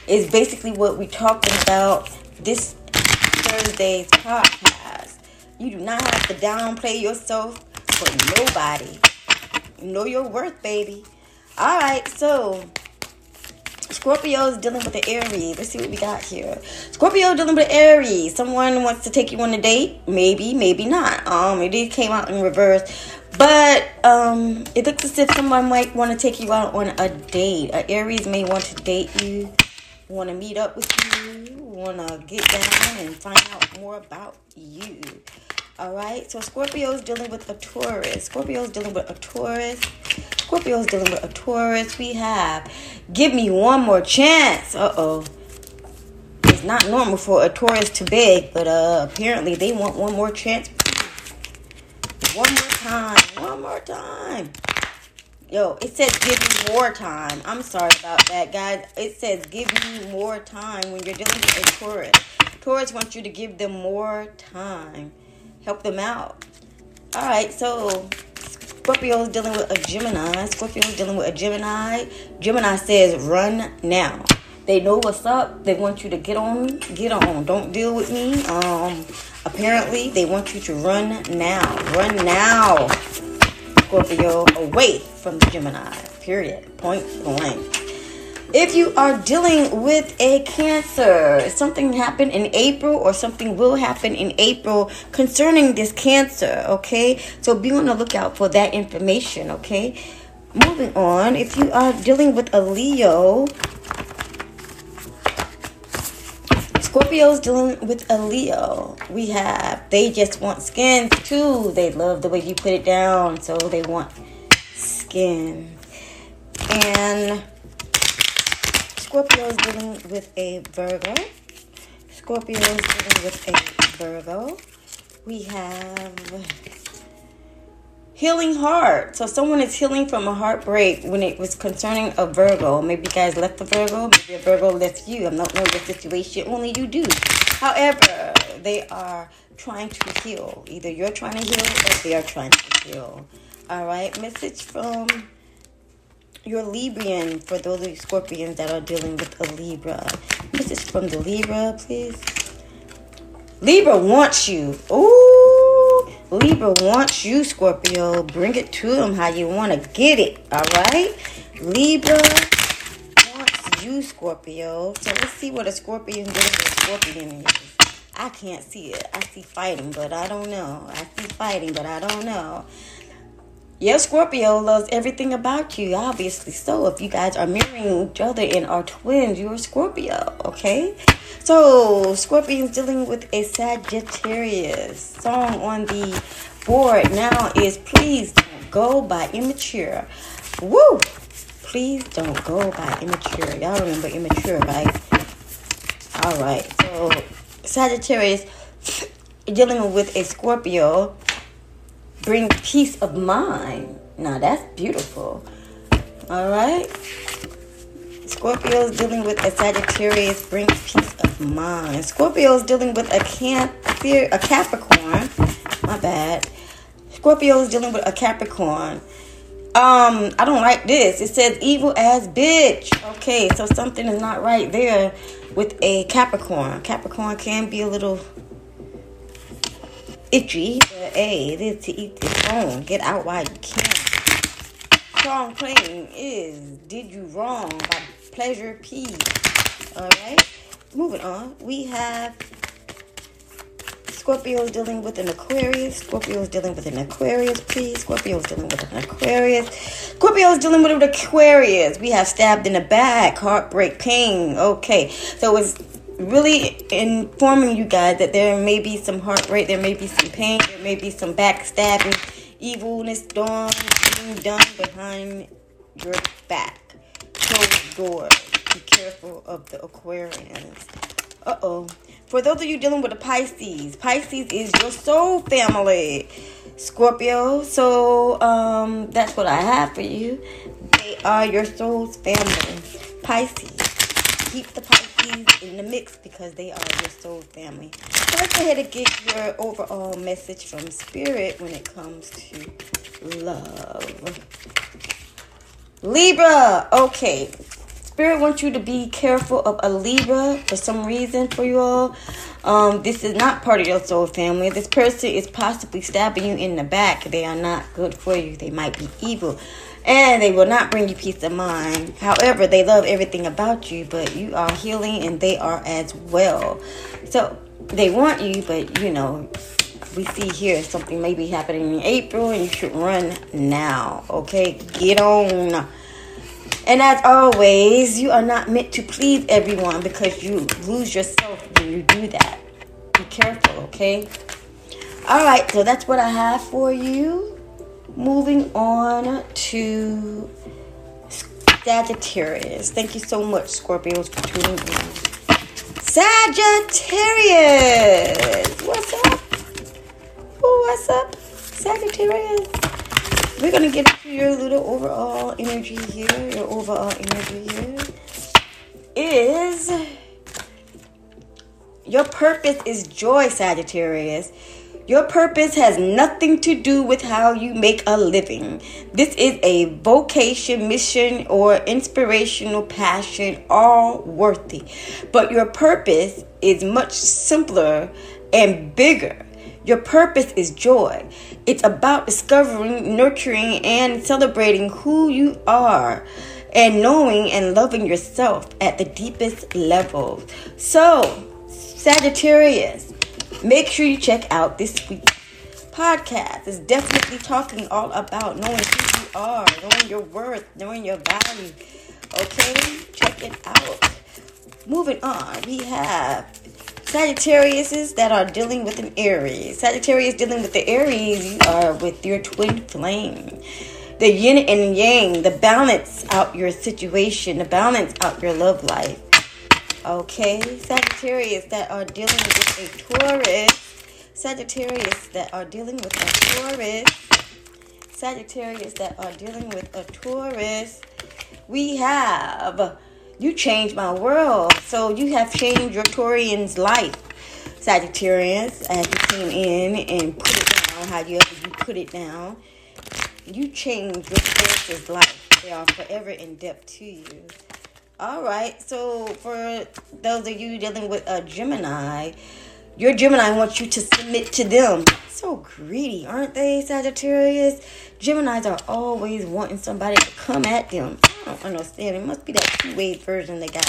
is basically what we talking about this Thursday's podcast. You do not have to downplay yourself for nobody. You know your worth, baby. All right, so Scorpio is dealing with the Aries. Let's see what we got here. Scorpio dealing with Aries. Someone wants to take you on a date. Maybe, maybe not. Um, it came out in reverse. But um, it looks as if someone might want to take you out on a date. Aries may want to date you, want to meet up with you, want to get down and find out more about you. All right. So Scorpio is dealing with a Taurus. Scorpio is dealing with a Taurus. Scorpio is dealing with a Taurus. We have give me one more chance. Uh oh. It's not normal for a Taurus to beg, but uh, apparently they want one more chance. One more time. One more time. Yo, it says give me more time. I'm sorry about that, guys. It says give me more time when you're dealing with a Taurus. Taurus wants you to give them more time help them out. All right, so Scorpio is dealing with a Gemini. Scorpio is dealing with a Gemini. Gemini says, run now. They know what's up. They want you to get on, get on. Don't deal with me. Um, apparently, they want you to run now. Run now, Scorpio, away from the Gemini. Period. Point blank. If you are dealing with a cancer, something happened in April or something will happen in April concerning this cancer, okay? So be on the lookout for that information, okay? Moving on, if you are dealing with a Leo, Scorpios dealing with a Leo. We have, they just want skin too. They love the way you put it down, so they want skin. And Scorpio is dealing with a Virgo. Scorpio is dealing with a Virgo. We have healing heart. So someone is healing from a heartbreak when it was concerning a Virgo. Maybe you guys left the Virgo. Maybe a Virgo left you. I'm not know the situation. Only you do. However, they are trying to heal. Either you're trying to heal or they are trying to heal. All right. Message from your Librian for those Scorpions that are dealing with a Libra. Is from the Libra, please. Libra wants you. Ooh, Libra wants you, Scorpio. Bring it to them how you want to get it. All right, Libra wants you, Scorpio. So let's see what a Scorpion does a Scorpion is. I can't see it. I see fighting, but I don't know. I see fighting, but I don't know. Your Scorpio loves everything about you, obviously. So if you guys are mirroring each other and are twins, you're Scorpio, okay? So Scorpion's dealing with a Sagittarius. Song on the board now is Please Don't Go by Immature. Woo! Please don't go by Immature. Y'all remember Immature, right? Alright, so Sagittarius [SNIFFS] dealing with a Scorpio bring peace of mind. Now that's beautiful. All right. Scorpios dealing with a Sagittarius brings peace of mind. Scorpios dealing with a Cancer, a Capricorn. My bad. Scorpios dealing with a Capricorn. Um, I don't like this. It says evil as bitch. Okay, so something is not right there with a Capricorn. Capricorn can be a little itchy, but hey, it is to eat its own. Get out while you can. Song playing is Did You Wrong by Pleasure P. Alright, moving on. We have Scorpios dealing with an Aquarius. Scorpios dealing with an Aquarius, please. Scorpios dealing with an Aquarius. Scorpios dealing with an Aquarius. We have stabbed in the back, heartbreak, pain. Okay, so it's really informing you guys that there may be some heartbreak, there may be some pain, there may be some backstabbing evilness done, being done behind your back. Closed doors. Be careful of the Aquarians. Uh oh. For those of you dealing with the Pisces, Pisces is your soul family. Scorpio, so um, that's what I have for you. They are your soul's family. Pisces. Keep the Pisces in the mix because they are your soul family. So let's go ahead and get your overall message from Spirit when it comes to love. Libra. Okay. Spirit wants you to be careful of a Libra for some reason for you all. Um, this is not part of your soul family. This person is possibly stabbing you in the back. They are not good for you. They might be evil. And they will not bring you peace of mind. However, they love everything about you, but you are healing and they are as well. So they want you, but you know, we see here something may be happening in April and you should run now. Okay, get on. And as always, you are not meant to please everyone because you lose yourself when you do that. Be careful, okay? All right, so that's what I have for you. Moving on to Sagittarius. Thank you so much, Scorpios, for tuning in. Sagittarius! What's up? what's up, Sagittarius? we're gonna get into your little overall energy here. Your overall energy here is your purpose is joy, Sagittarius. Your purpose has nothing to do with how you make a living. This is a vocation, mission, or inspirational passion, all worthy. But your purpose is much simpler and bigger. Your purpose is joy. It's about discovering, nurturing, and celebrating who you are and knowing and loving yourself at the deepest level. So, Sagittarius, make sure you check out this week's podcast. It's definitely talking all about knowing who you are, knowing your worth, knowing your value. Okay, check it out. Moving on, we have Sagittariuses that are dealing with an Aries. Sagittarius dealing with the Aries, you are with your twin flame. The yin and yang, the balance out your situation, the balance out your love life. Okay, Sagittarius that are dealing with a Taurus. Sagittarius that are dealing with a Taurus. Sagittarius that are dealing with a Taurus. We have you changed my world. So you have changed your Taurian's life, Sagittarius, as you came in and put it down, however you put it down. You changed your Taurus's life. They are forever in debt to you. All right. So for those of you dealing with a Gemini, your Gemini wants you to submit to them. So greedy, aren't they, Sagittarius? Geminis are always wanting somebody to come at them. I don't understand. It must be that two-way version they got.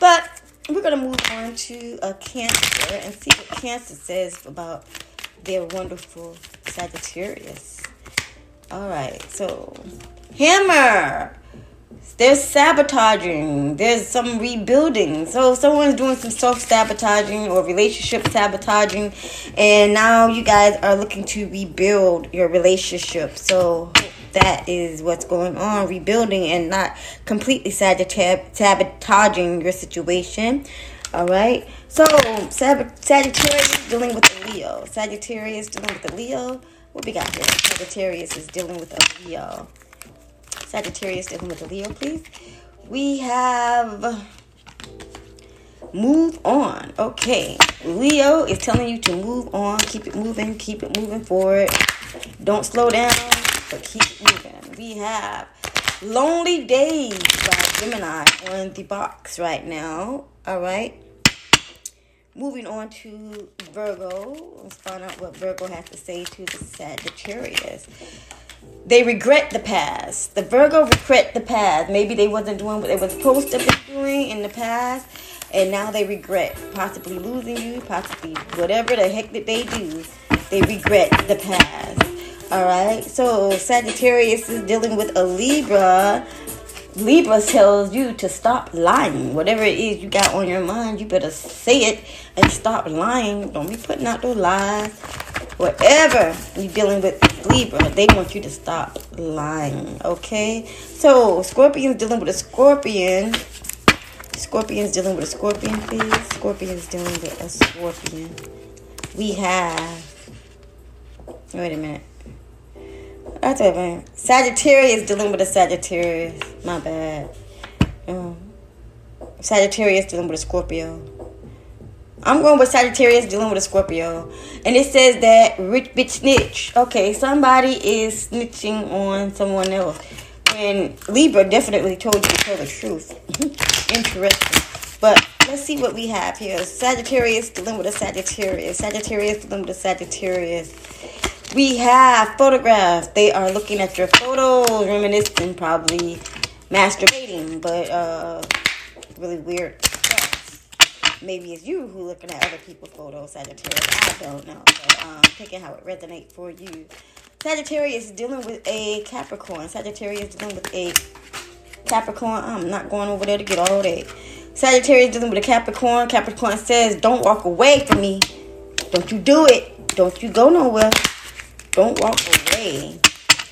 But we're to move on to a Cancer and see what Cancer says about their wonderful Sagittarius. All right, so Hammer there's sabotaging. There's some rebuilding. So someone's doing some self-sabotaging or relationship sabotaging and now you guys are looking to rebuild your relationship. So that is what's going on rebuilding and not completely sabotaging your situation. All right? So sagittarius dealing with the leo. Sagittarius dealing with the leo. What we got here? Sagittarius is dealing with a leo Sagittarius dealing with the Leo, please. We have move on. Okay. Leo is telling you to move on. Keep it moving. Keep it moving forward. Don't slow down, but keep moving. We have Lonely Days by Gemini on the box right now. All right. Moving on to Virgo. Let's find out what Virgo has to say to the Sagittarius they regret the past. The Virgo regret the past. Maybe they wasn't doing what they were supposed to be doing in the past, and now they regret possibly losing you, possibly whatever the heck that they do. They regret the past. All right. So Sagittarius is dealing with a Libra. Libra tells you to stop lying. Whatever it is you got on your mind, you better say it and stop lying. Don't be putting out those lies. whatever you're dealing with Libra, they want you to stop lying. Okay? So, Scorpion's dealing with a Scorpion. Scorpion's dealing with a Scorpion, please. Scorpion's dealing with a Scorpion. We have. Wait a minute. That's it, man. Sagittarius dealing with a Sagittarius. My bad. Um, Sagittarius dealing with a Scorpio. I'm going with Sagittarius dealing with a Scorpio. And it says that rich bitch snitch. Okay, somebody is snitching on someone else. And Libra definitely told you to tell the truth. [LAUGHS] Interesting. But let's see what we have here. Sagittarius dealing with a Sagittarius. Sagittarius dealing with a Sagittarius. We have photographs. They are looking at your photos, reminiscing, probably masturbating, but uh, really weird maybe it's you who looking at other people's photos, Sagittarius. I don't know. But um, picking how it resonates for you. Sagittarius is dealing with a Capricorn. Sagittarius dealing with a Capricorn. I'm not going over there to get all that. Sagittarius dealing with a Capricorn. Capricorn says, don't walk away from me. Don't you do it. Don't you go nowhere. Don't walk away.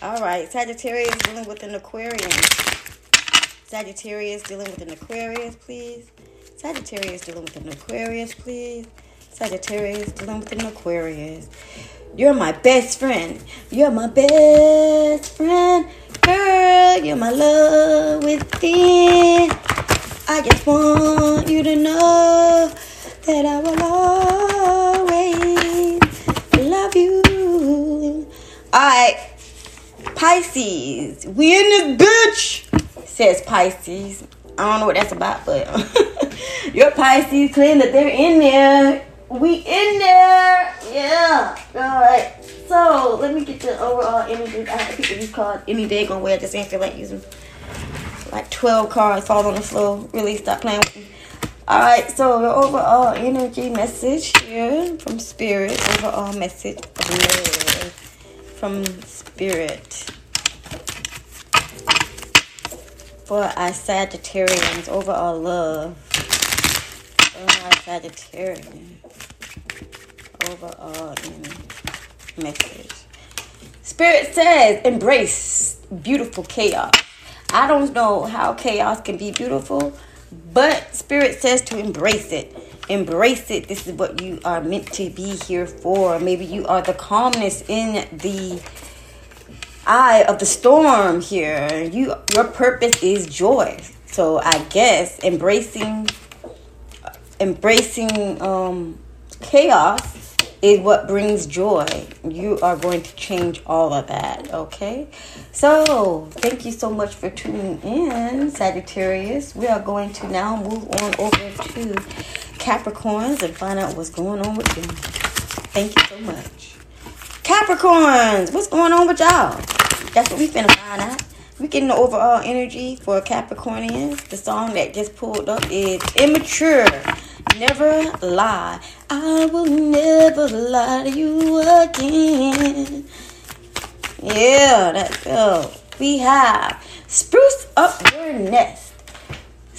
All right. Sagittarius dealing with an Aquarian. Sagittarius dealing with an Aquarius, please. Sagittarius dealing with an Aquarius, please. Sagittarius dealing with an Aquarius. You're my best friend. You're my best friend. Girl, you're my love within. I just want you to know that I will always love you. Alright, Pisces. We in this bitch, says Pisces. I don't know what that's about, but [LAUGHS] your Pisces claim that they're in there. We in there. Yeah. All right. So let me get the overall energy. I have to pick these cards any day gonna wear just ain't feel like using like 12 cards fall on the floor. Really stop playing with me. Alright, so the overall energy message here from Spirit. Overall message of love from Spirit. for our Sagittarians, over overall love for our Sagittarian, overall message. Spirit says, embrace beautiful chaos. I don't know how chaos can be beautiful, but Spirit says to embrace it. Embrace it. This is what you are meant to be here for. Maybe you are the calmness in the eye of the storm here. You your purpose is joy. So I guess embracing embracing um, chaos is what brings joy. You are going to change all of that, okay? So, thank you so much for tuning in, Sagittarius. We are going to now move on over to Capricorns and find out what's going on with them. Thank you so much. Capricorns, what's going on with y'all? That's what we finna find out. We getting the overall energy for Capricornians. The song that just pulled up is Immature. Never lie. I will never lie to you again. Yeah, that's go. We have spruce up your nest.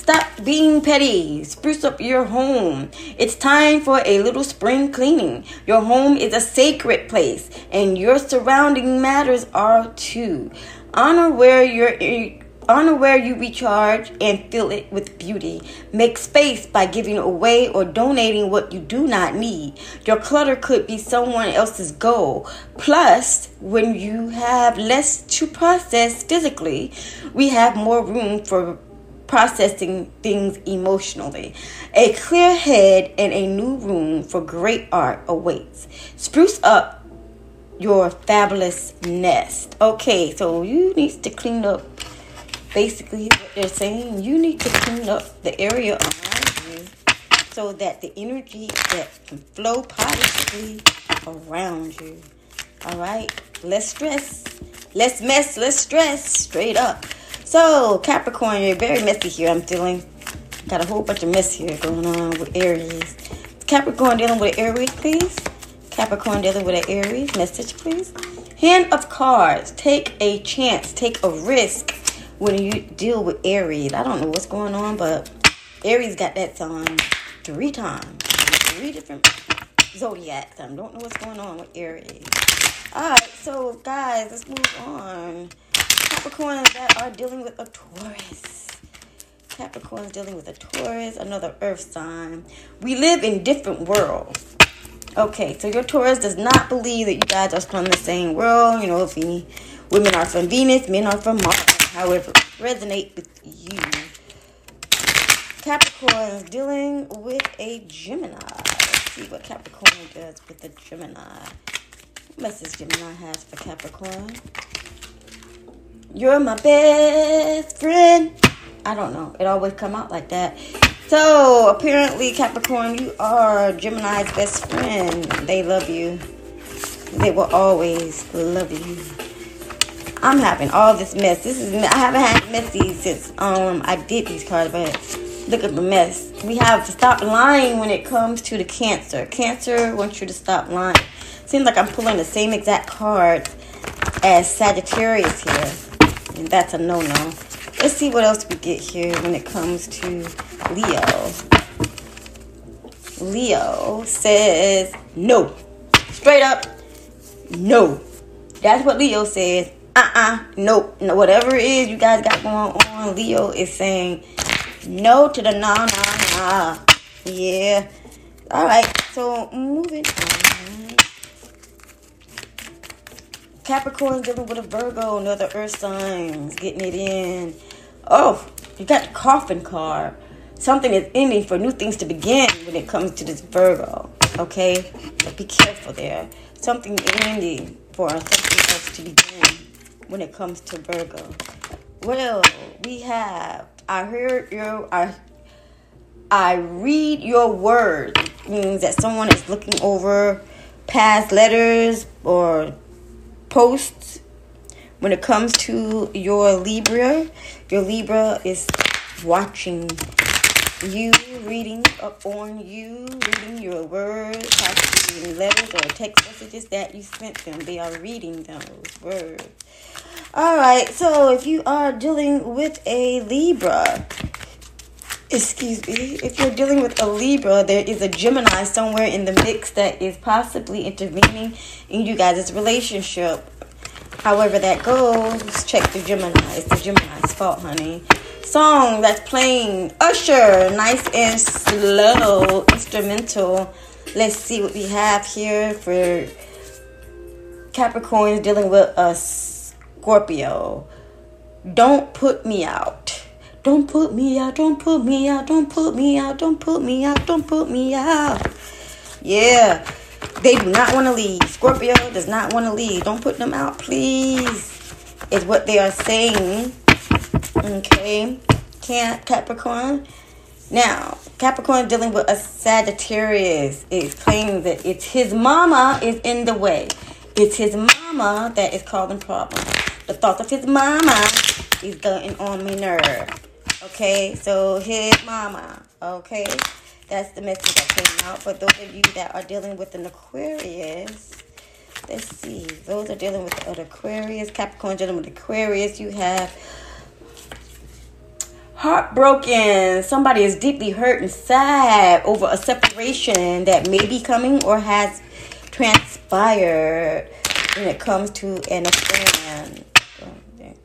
Stop being petty. Spruce up your home. It's time for a little spring cleaning. Your home is a sacred place, and your surrounding matters are too. Honor where you're honor where you recharge and fill it with beauty. Make space by giving away or donating what you do not need. Your clutter could be someone else's goal. Plus, when you have less to process physically, we have more room for processing things emotionally. A clear head and a new room for great art awaits. Spruce up your fabulous nest. Okay, so you need to clean up basically what they're saying. You need to clean up the area around you so that the energy that can flow positively around you. All right, less stress, less mess, less stress, straight up. So, Capricorn, you're very messy here, I'm feeling. Got a whole bunch of mess here going on with Aries. Capricorn dealing with Aries, please. Capricorn dealing with an Aries. Message, please. Hand of cards. Take a chance. Take a risk when you deal with Aries. I don't know what's going on, but Aries got that song three times. Three different zodiacs. I don't know what's going on with Aries. Alright, so guys, let's move on. Capricorns that are dealing with a Taurus. Capricorns dealing with a Taurus, another earth sign. We live in different worlds. Okay, so your Taurus does not believe that you guys are from the same world. You know, if any women are from Venus, men are from Mars. However, resonate with you. Capricorn is dealing with a Gemini. Let's see what Capricorn does with a Gemini. What message Gemini has for Capricorn? You're my best friend. I don't know. It always come out like that. So apparently, Capricorn, you are Gemini's best friend. They love you. They will always love you. I'm having all this mess. This is I haven't had messy since um I did these cards, but look at the mess. We have to stop lying when it comes to the Cancer. Cancer wants you to stop lying. Seems like I'm pulling the same exact cards as Sagittarius here, and that's a no-no. Let's see what else we get here when it comes to Leo. Leo says no. Straight up, no. That's what Leo says. Uh-uh, nope. No, whatever it is you guys got going on, Leo is saying no to the nah, nah, nah. Yeah. All right, so moving on. Capricorn dealing with a Virgo, another earth signs, getting it in. Oh, you got the coffin card. Something is ending for new things to begin when it comes to this Virgo. Okay? Be careful there. Something ending for something else to begin when it comes to Virgo. Well, we have I heard your I I read your words means that someone is looking over past letters or posts when it comes to your Libra, your Libra is watching you, reading up on you, reading your words, letters or text messages that you sent them. They are reading those words. All right, so if you are dealing with a Libra, excuse me, if you're dealing with a Libra, there is a Gemini somewhere in the mix that is possibly intervening in you guys' relationship However that goes, check the Gemini. It's the Gemini's fault, honey. Song that's playing Usher, nice and slow, instrumental. Let's see what we have here for Capricorns dealing with a Scorpio. Don't put me out. Don't put me out, don't put me out, don't put me out, don't put me out, don't put me out. Yeah. They do not want to leave. Scorpio does not want to leave. Don't put them out, please. Is what they are saying. Okay. Can't Capricorn. Now, Capricorn dealing with a Sagittarius is claiming that it's his mama is in the way. It's his mama that is causing problems. The thought of his mama is getting on my nerve. Okay, so his mama. Okay. That's the message that came out. For those of you that are dealing with an Aquarius, let's see. Those are dealing with an Aquarius, Capricorn dealing with Aquarius. You have heartbroken. Somebody is deeply hurt and sad over a separation that may be coming or has transpired when it comes to an Aquarian.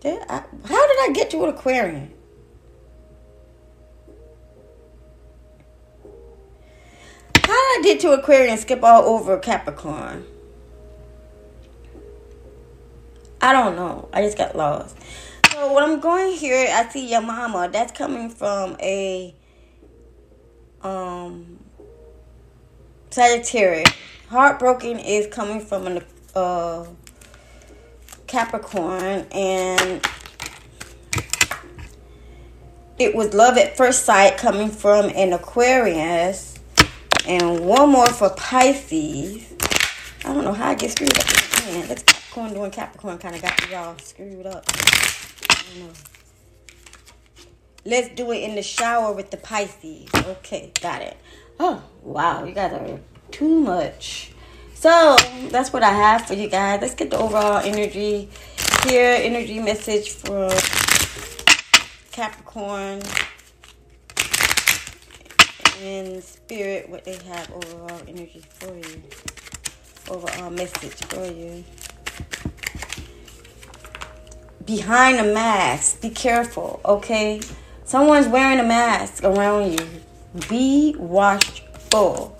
How did I get to an Aquarian? I did to Aquarius skip all over Capricorn? I don't know. I just got lost. So when I'm going here, I see your mama. That's coming from a um Sagittarius. Heartbroken is coming from an uh Capricorn and it was love at first sight coming from an Aquarius and one more for Pisces. I don't know how I get screwed up in Let's Capricorn doing Capricorn kind of got me all screwed up. Let's do it in the shower with the Pisces. Okay, got it. Oh, wow. You guys are too much. So, that's what I have for you guys. Let's get the overall energy here. Energy message for Capricorn in spirit what they have overall energy for you. Overall message for you. Behind a mask, be careful, okay? Someone's wearing a mask around you. Be watchful.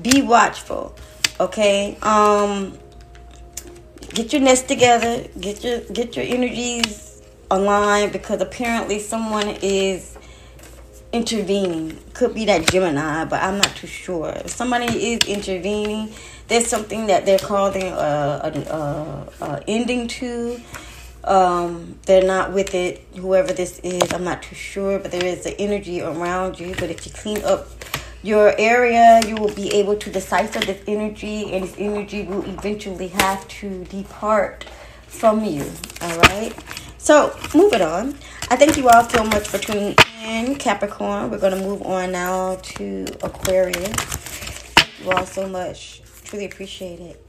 Be watchful. Okay? Um get your nest together. Get your get your energies aligned because apparently someone is intervening. Could be that Gemini, but I'm not too sure. If somebody is intervening, there's something that they're calling a, a, a, a ending to. Um, they're not with it. Whoever this is, I'm not too sure, but there is the energy around you. But if you clean up your area, you will be able to decipher this energy, and this energy will eventually have to depart from you. All right. So moving on. I thank you all so much for tuning in, Capricorn. We're gonna move on now to Aquarius. You all so much. Truly appreciate it.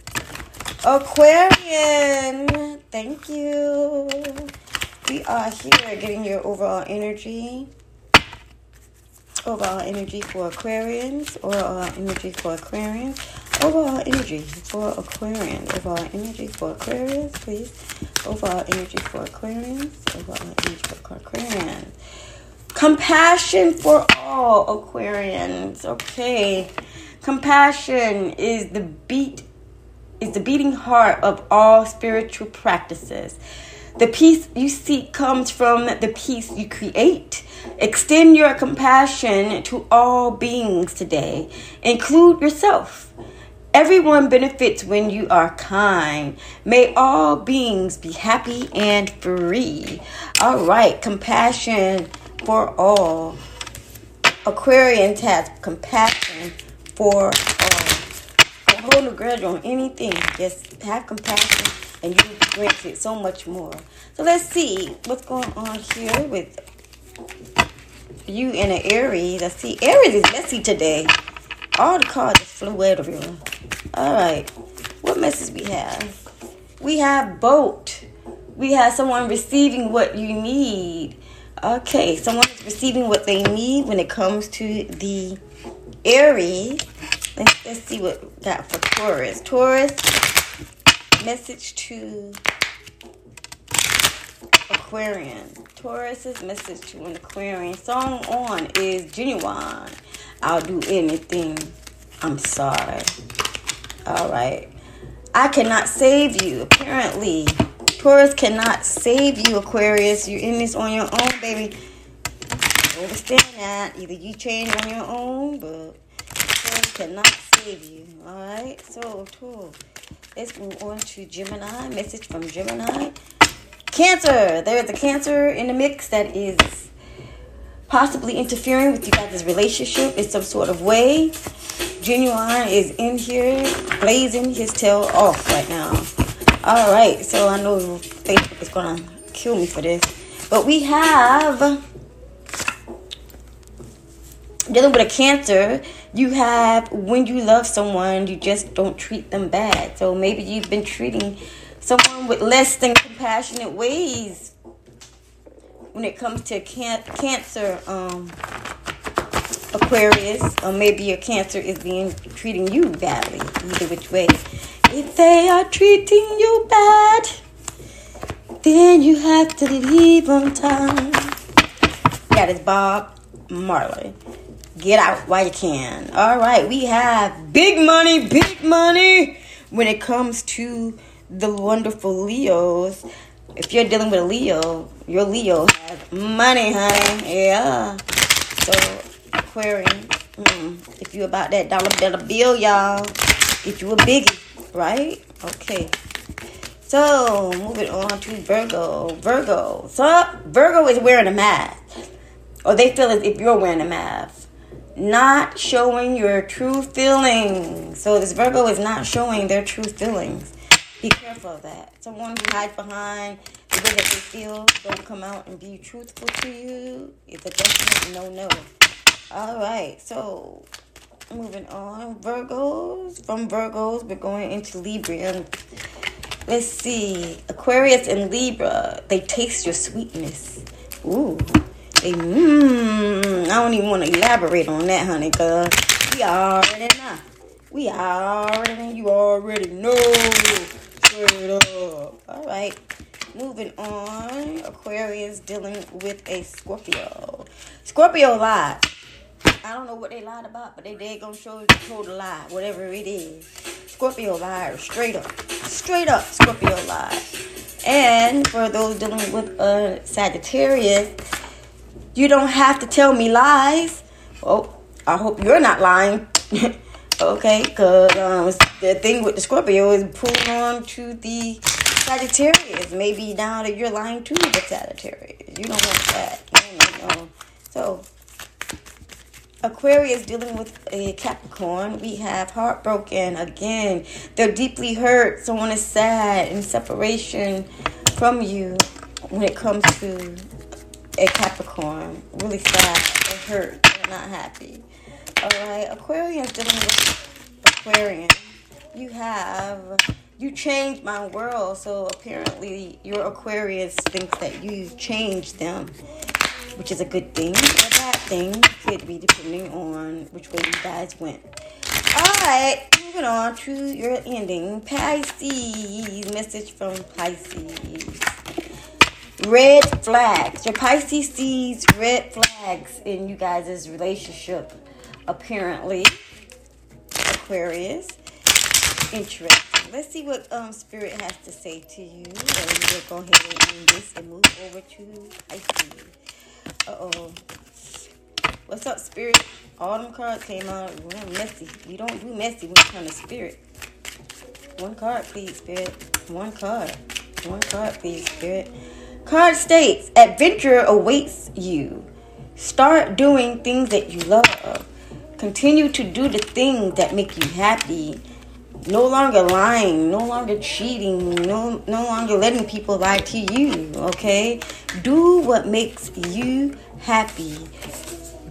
Aquarian, thank you. We are here getting your overall energy overall energy for Aquarians, overall energy for Aquarians, overall energy for Aquarians, overall energy for Aquarians, please. Overall energy for Aquarians, overall energy for Aquarians. Compassion for all Aquarians. Okay. Compassion is the beat is the beating heart of all spiritual practices. The peace you seek comes from the peace you create. Extend your compassion to all beings today. Include yourself. Everyone benefits when you are kind. May all beings be happy and free. All right, compassion for all. Aquarians has compassion for all. Don't hold a grudge on anything. Just have compassion and you will grant it so much more. So let's see what's going on here with you in an Aries. I see Aries is messy today. All the cards just flew everywhere. All right, what message we have? We have boat. We have someone receiving what you need. Okay, someone is receiving what they need when it comes to the Aries. Let's, let's see what we got for Taurus. Taurus, message to Aquarian. Taurus's message to an Aquarian. Song on is Ginuwine. I'll do anything. I'm sorry. All right. I cannot save you. Apparently, Taurus cannot save you, Aquarius. You're in this on your own, baby. Understand that. Either you change on your own, but Taurus cannot save you. All right. So, Taurus. Let's move on to Gemini. Message from Gemini. Cancer. There is a Cancer in the mix that is possibly interfering with you guys' relationship in some sort of way. Ginuwine is in here blazing his tail off right now. All right, so I know Facebook is gonna kill me for this, but we have dealing with a cancer. You have when you love someone, you just don't treat them bad. So maybe you've been treating someone with less than compassionate ways when it comes to can- cancer um, aquarius or maybe your cancer is being treating you badly either which way if they are treating you bad then you have to leave on time that is bob marley get out while you can all right we have big money big money when it comes to the wonderful Leos. If you're dealing with a Leo, your Leo has money, honey. Yeah. So Aquarian, mm, if you about that dollar dollar bill, y'all, get you a biggie, right? Okay. So moving on to Virgo. Virgo. So Virgo is wearing a mask, or they feel as if you're wearing a mask not showing your true feelings. So this Virgo is not showing their true feelings. Be careful of that. Someone who hides behind the way that they feel, don't come out and be truthful to you. It's a definite no no. All right, so moving on. Virgos. From Virgos, we're going into Libra. Let's see. Aquarius and Libra, they taste your sweetness. Ooh. They mmm. I don't even want to elaborate on that, honey, because we already know. We already, you already know. Straight up. All right. Moving on. Aquarius dealing with a Scorpio. Scorpio lied. I don't know what they lied about, but they did gonna show told a lie, whatever it is. Scorpio liar, straight up, straight up Scorpio lied. And for those dealing with a Sagittarius, you don't have to tell me lies. Oh, I hope you're not lying. [LAUGHS] okay, because um, the thing with the Scorpio is pulling on to the Sagittarius. Maybe now that you're lying to the Sagittarius. You don't want that. No, no. So, Aquarius dealing with a Capricorn. We have heartbroken again. They're deeply hurt. Someone is sad in separation from you when it comes to a Capricorn. Really sad. They're hurt. They're not happy. Alright, Aquarius dealing with Aquarian. You have you changed my world, so apparently your Aquarius thinks that you changed them which is a good thing or a bad thing. Could be depending on which way you guys went. Alright, moving on to your ending. Pisces. Message from Pisces. Red flags. Your Pisces sees red flags in you guys' relationship. Apparently. Aquarius. Interesting. Let's see what um Spirit has to say to you. And we'll go ahead and end this and move over to Pisces. Uh-oh. What's up, Spirit? All them cards came out. We're messy. We don't do messy it comes to Spirit. One card, please, Spirit. One card. One card, please, Spirit. Card states, adventure awaits you. Start doing things that you love. Continue to do the things that make you happy no longer lying, no longer cheating, no no longer letting people lie to you, okay? Do what makes you happy.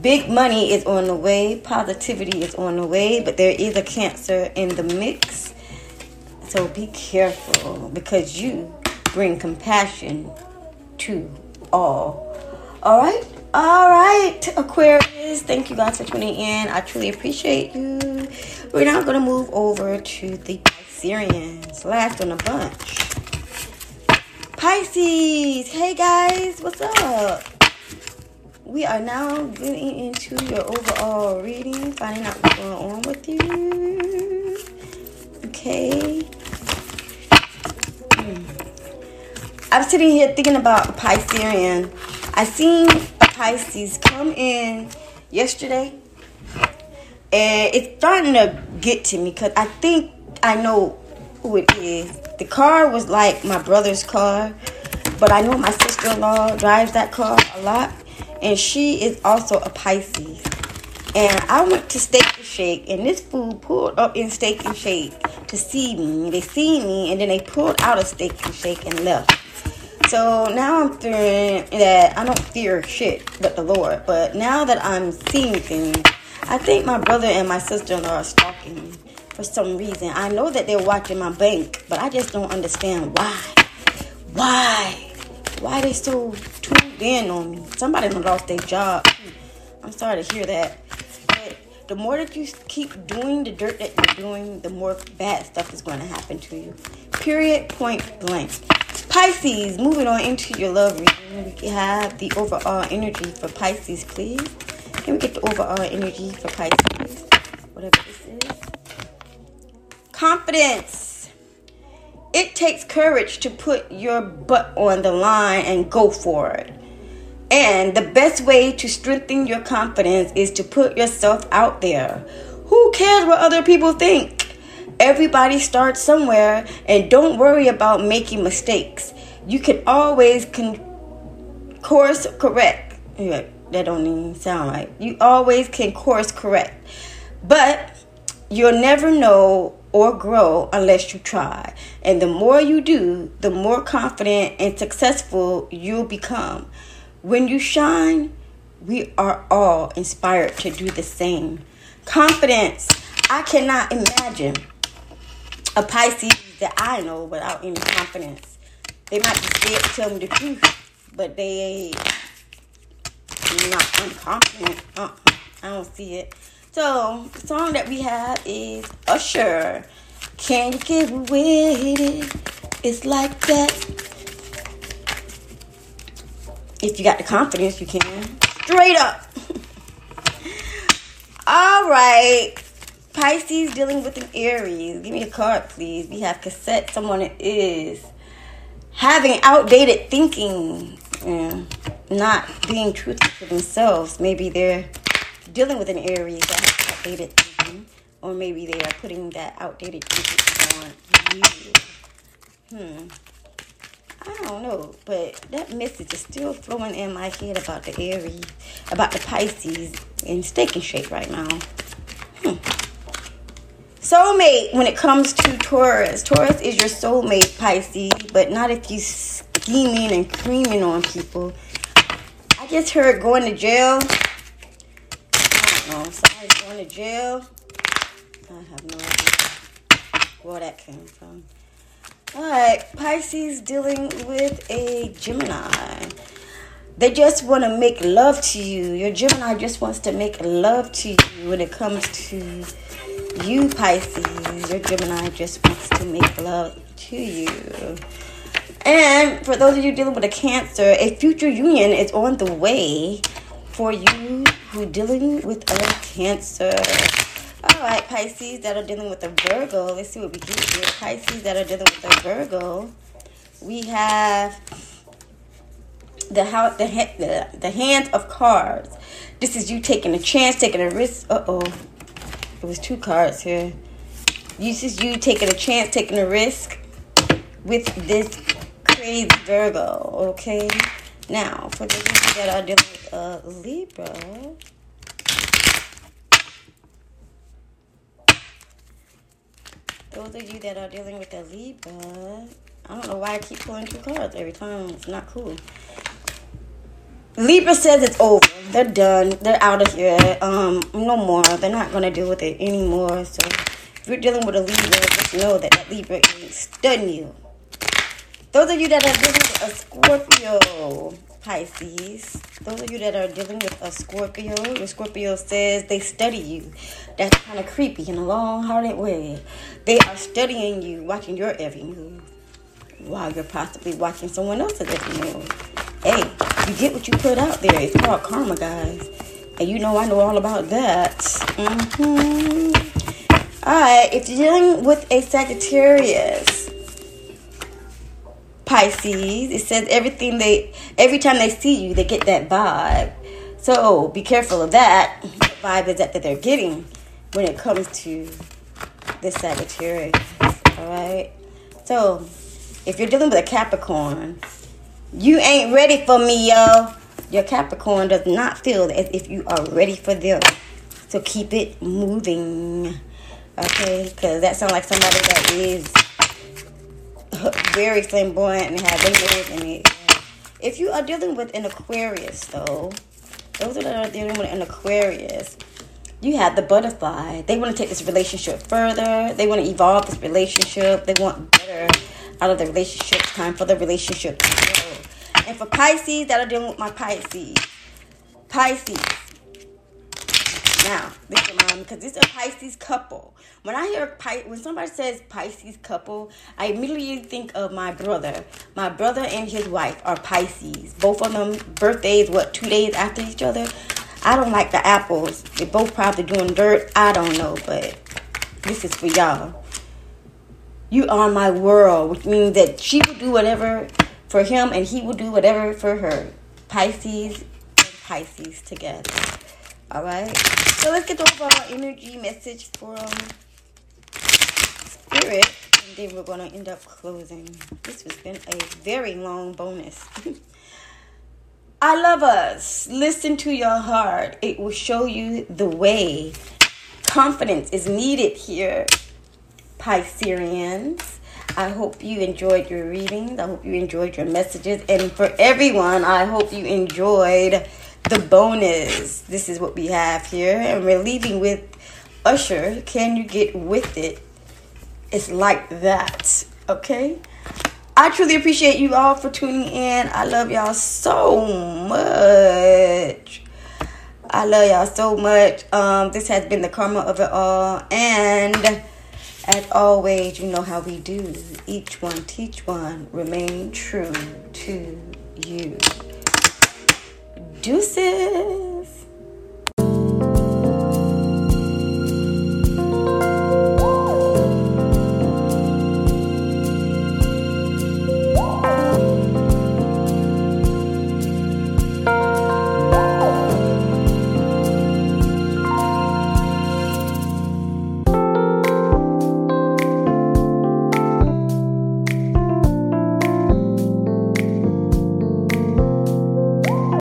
Big money is on the way, positivity is on the way, but there is a cancer in the mix. So be careful because you bring compassion to all. All right? All right, Aquarius. Thank you guys for tuning in. I truly appreciate you. We're now going to move over to the Pisceans. Last on the bunch. Pisces. Hey guys, what's up? We are now getting into your overall reading, finding out what's going on with you. Okay. Hmm. I'm sitting here thinking about Piscean. I seen Pisces come in yesterday, and it's starting to get to me because I think I know who it is. The car was like my brother's car, but I know my sister in law drives that car a lot, and she is also a Pisces. And I went to Steak and Shake, and this food pulled up in Steak and Shake to see me. They see me, and then they pulled out a Steak and Shake and left. So now I'm fearing that I don't fear shit but the Lord. But now that I'm seeing things, I think my brother and my sister in law are stalking me for some reason. I know that they're watching my bank, but I just don't understand why. Why? Why they so tuned in on me? Somebody lost their job. I'm sorry to hear that. But the more that you keep doing the dirt that you're doing, the more bad stuff is going to happen to you. Period. Point blank. Pisces, moving on into your love reading, we have the overall energy for Pisces, please. Can we get the overall energy for Pisces? Whatever this is. Confidence. It takes courage to put your butt on the line and go for it. And the best way to strengthen your confidence is to put yourself out there. Who cares what other people think? Everybody starts somewhere and don't worry about making mistakes. You can always con- course correct. Yeah, that don't even sound right. You always can course correct. But you'll never know or grow unless you try. And the more you do, the more confident and successful you'll become. When you shine, we are all inspired to do the same. Confidence. I cannot imagine a Pisces that I know without any confidence. They might be scared to tell me the truth, but they not unconfident. Uh-uh, I don't see it. So, the song that we have is Usher. Can you get with it? It's like that. If you got the confidence, you can. Straight up. [LAUGHS] All right. Pisces dealing with an Aries. Give me a card, please. We have cassette. Someone is having outdated thinking and not being truthful to themselves. Maybe they're dealing with an Aries that has outdated thinking, or maybe they are putting that outdated thinking on you. Hmm. I don't know, but that message is still flowing in my head about the Aries, about the Pisces, in Steak and Shake right now. Hmm. Soulmate when it comes to Taurus. Taurus is your soulmate, Pisces, but not if you scheming and creaming on people. I just heard going to jail. I don't know. Somebody's going to jail. I have no idea where that came from. Alright, Pisces dealing with a Gemini. They just want to make love to you. Your Gemini just wants to make love to you when it comes to you, Pisces. Your Gemini just wants to make love to you. And for those of you dealing with a Cancer, a future union is on the way for you who dealing with a Cancer. All right, Pisces that are dealing with a Virgo. Let's see what we get here. Pisces that are dealing with a Virgo. We have the house, the the, the hand of cards. This is you taking a chance, taking a risk. Uh oh, it was two cards here. You just you taking a chance, taking a risk with this crazy Virgo. Okay. Now, for the people that are dealing with a Libra. those of you that are dealing with a Libra, I don't know why I keep pulling two cards every time. It's not cool. Libra says it's over. They're done. They're out of here. Um, no more. They're not gonna deal with it anymore. So if you're dealing with a Libra, just know that that Libra is studying you. Those of you that are dealing with a Scorpio, Pisces. Those of you that are dealing with a Scorpio, your Scorpio says they study you. That's kind of creepy in a long-hearted way. They are studying you, watching your every move, while you're possibly watching someone else's every move. Hey, you get what you put out there. It's called karma, guys. And you know I know all about that. Mm-hmm. All right, if you're dealing with a Sagittarius, Pisces. It says everything they every time they see you, they get that vibe. So be careful of that. Vibe is that that they're getting when it comes to the Sagittarius. Alright? So if you're dealing with a Capricorn, you ain't ready for me, yo. Your Capricorn does not feel as if you are ready for them. So keep it moving. Okay? Because that sounds like somebody that is very flamboyant and have layers in it. If you are dealing with an Aquarius, though, those that are dealing with an Aquarius, you have the butterfly. They want to take this relationship further. They want to evolve this relationship. They want better out of the relationship. Time for the relationship to grow. And for Pisces that are dealing with my Pisces, Pisces, now, listen, mom, because this is a Pisces couple. When I hear Pi- when somebody says Pisces couple, I immediately think of my brother. My brother and his wife are Pisces. Both of them birthdays, what, two days after each other? I don't like the apples. They're both probably doing dirt. I don't know, but this is for y'all. You are my world, which means that she will do whatever for him and he will do whatever for her. Pisces and Pisces together. All right. So let's get the overall energy message from Spirit, and then we're going to end up closing. This has been a very long bonus. [LAUGHS] I love us. Listen to your heart. It will show you the way. Confidence is needed here, Pisceans. I hope you enjoyed your readings. I hope you enjoyed your messages. And for everyone, I hope you enjoyed the bonus. This is what we have here, and we're leaving with Usher. Can you get with it? It's like that, okay? I truly appreciate you all for tuning in. I love y'all so much. I love y'all so much. Um, this has been the karma of it all. And as always, you know how we do. Each one teach one. Remain true to you. Deuces.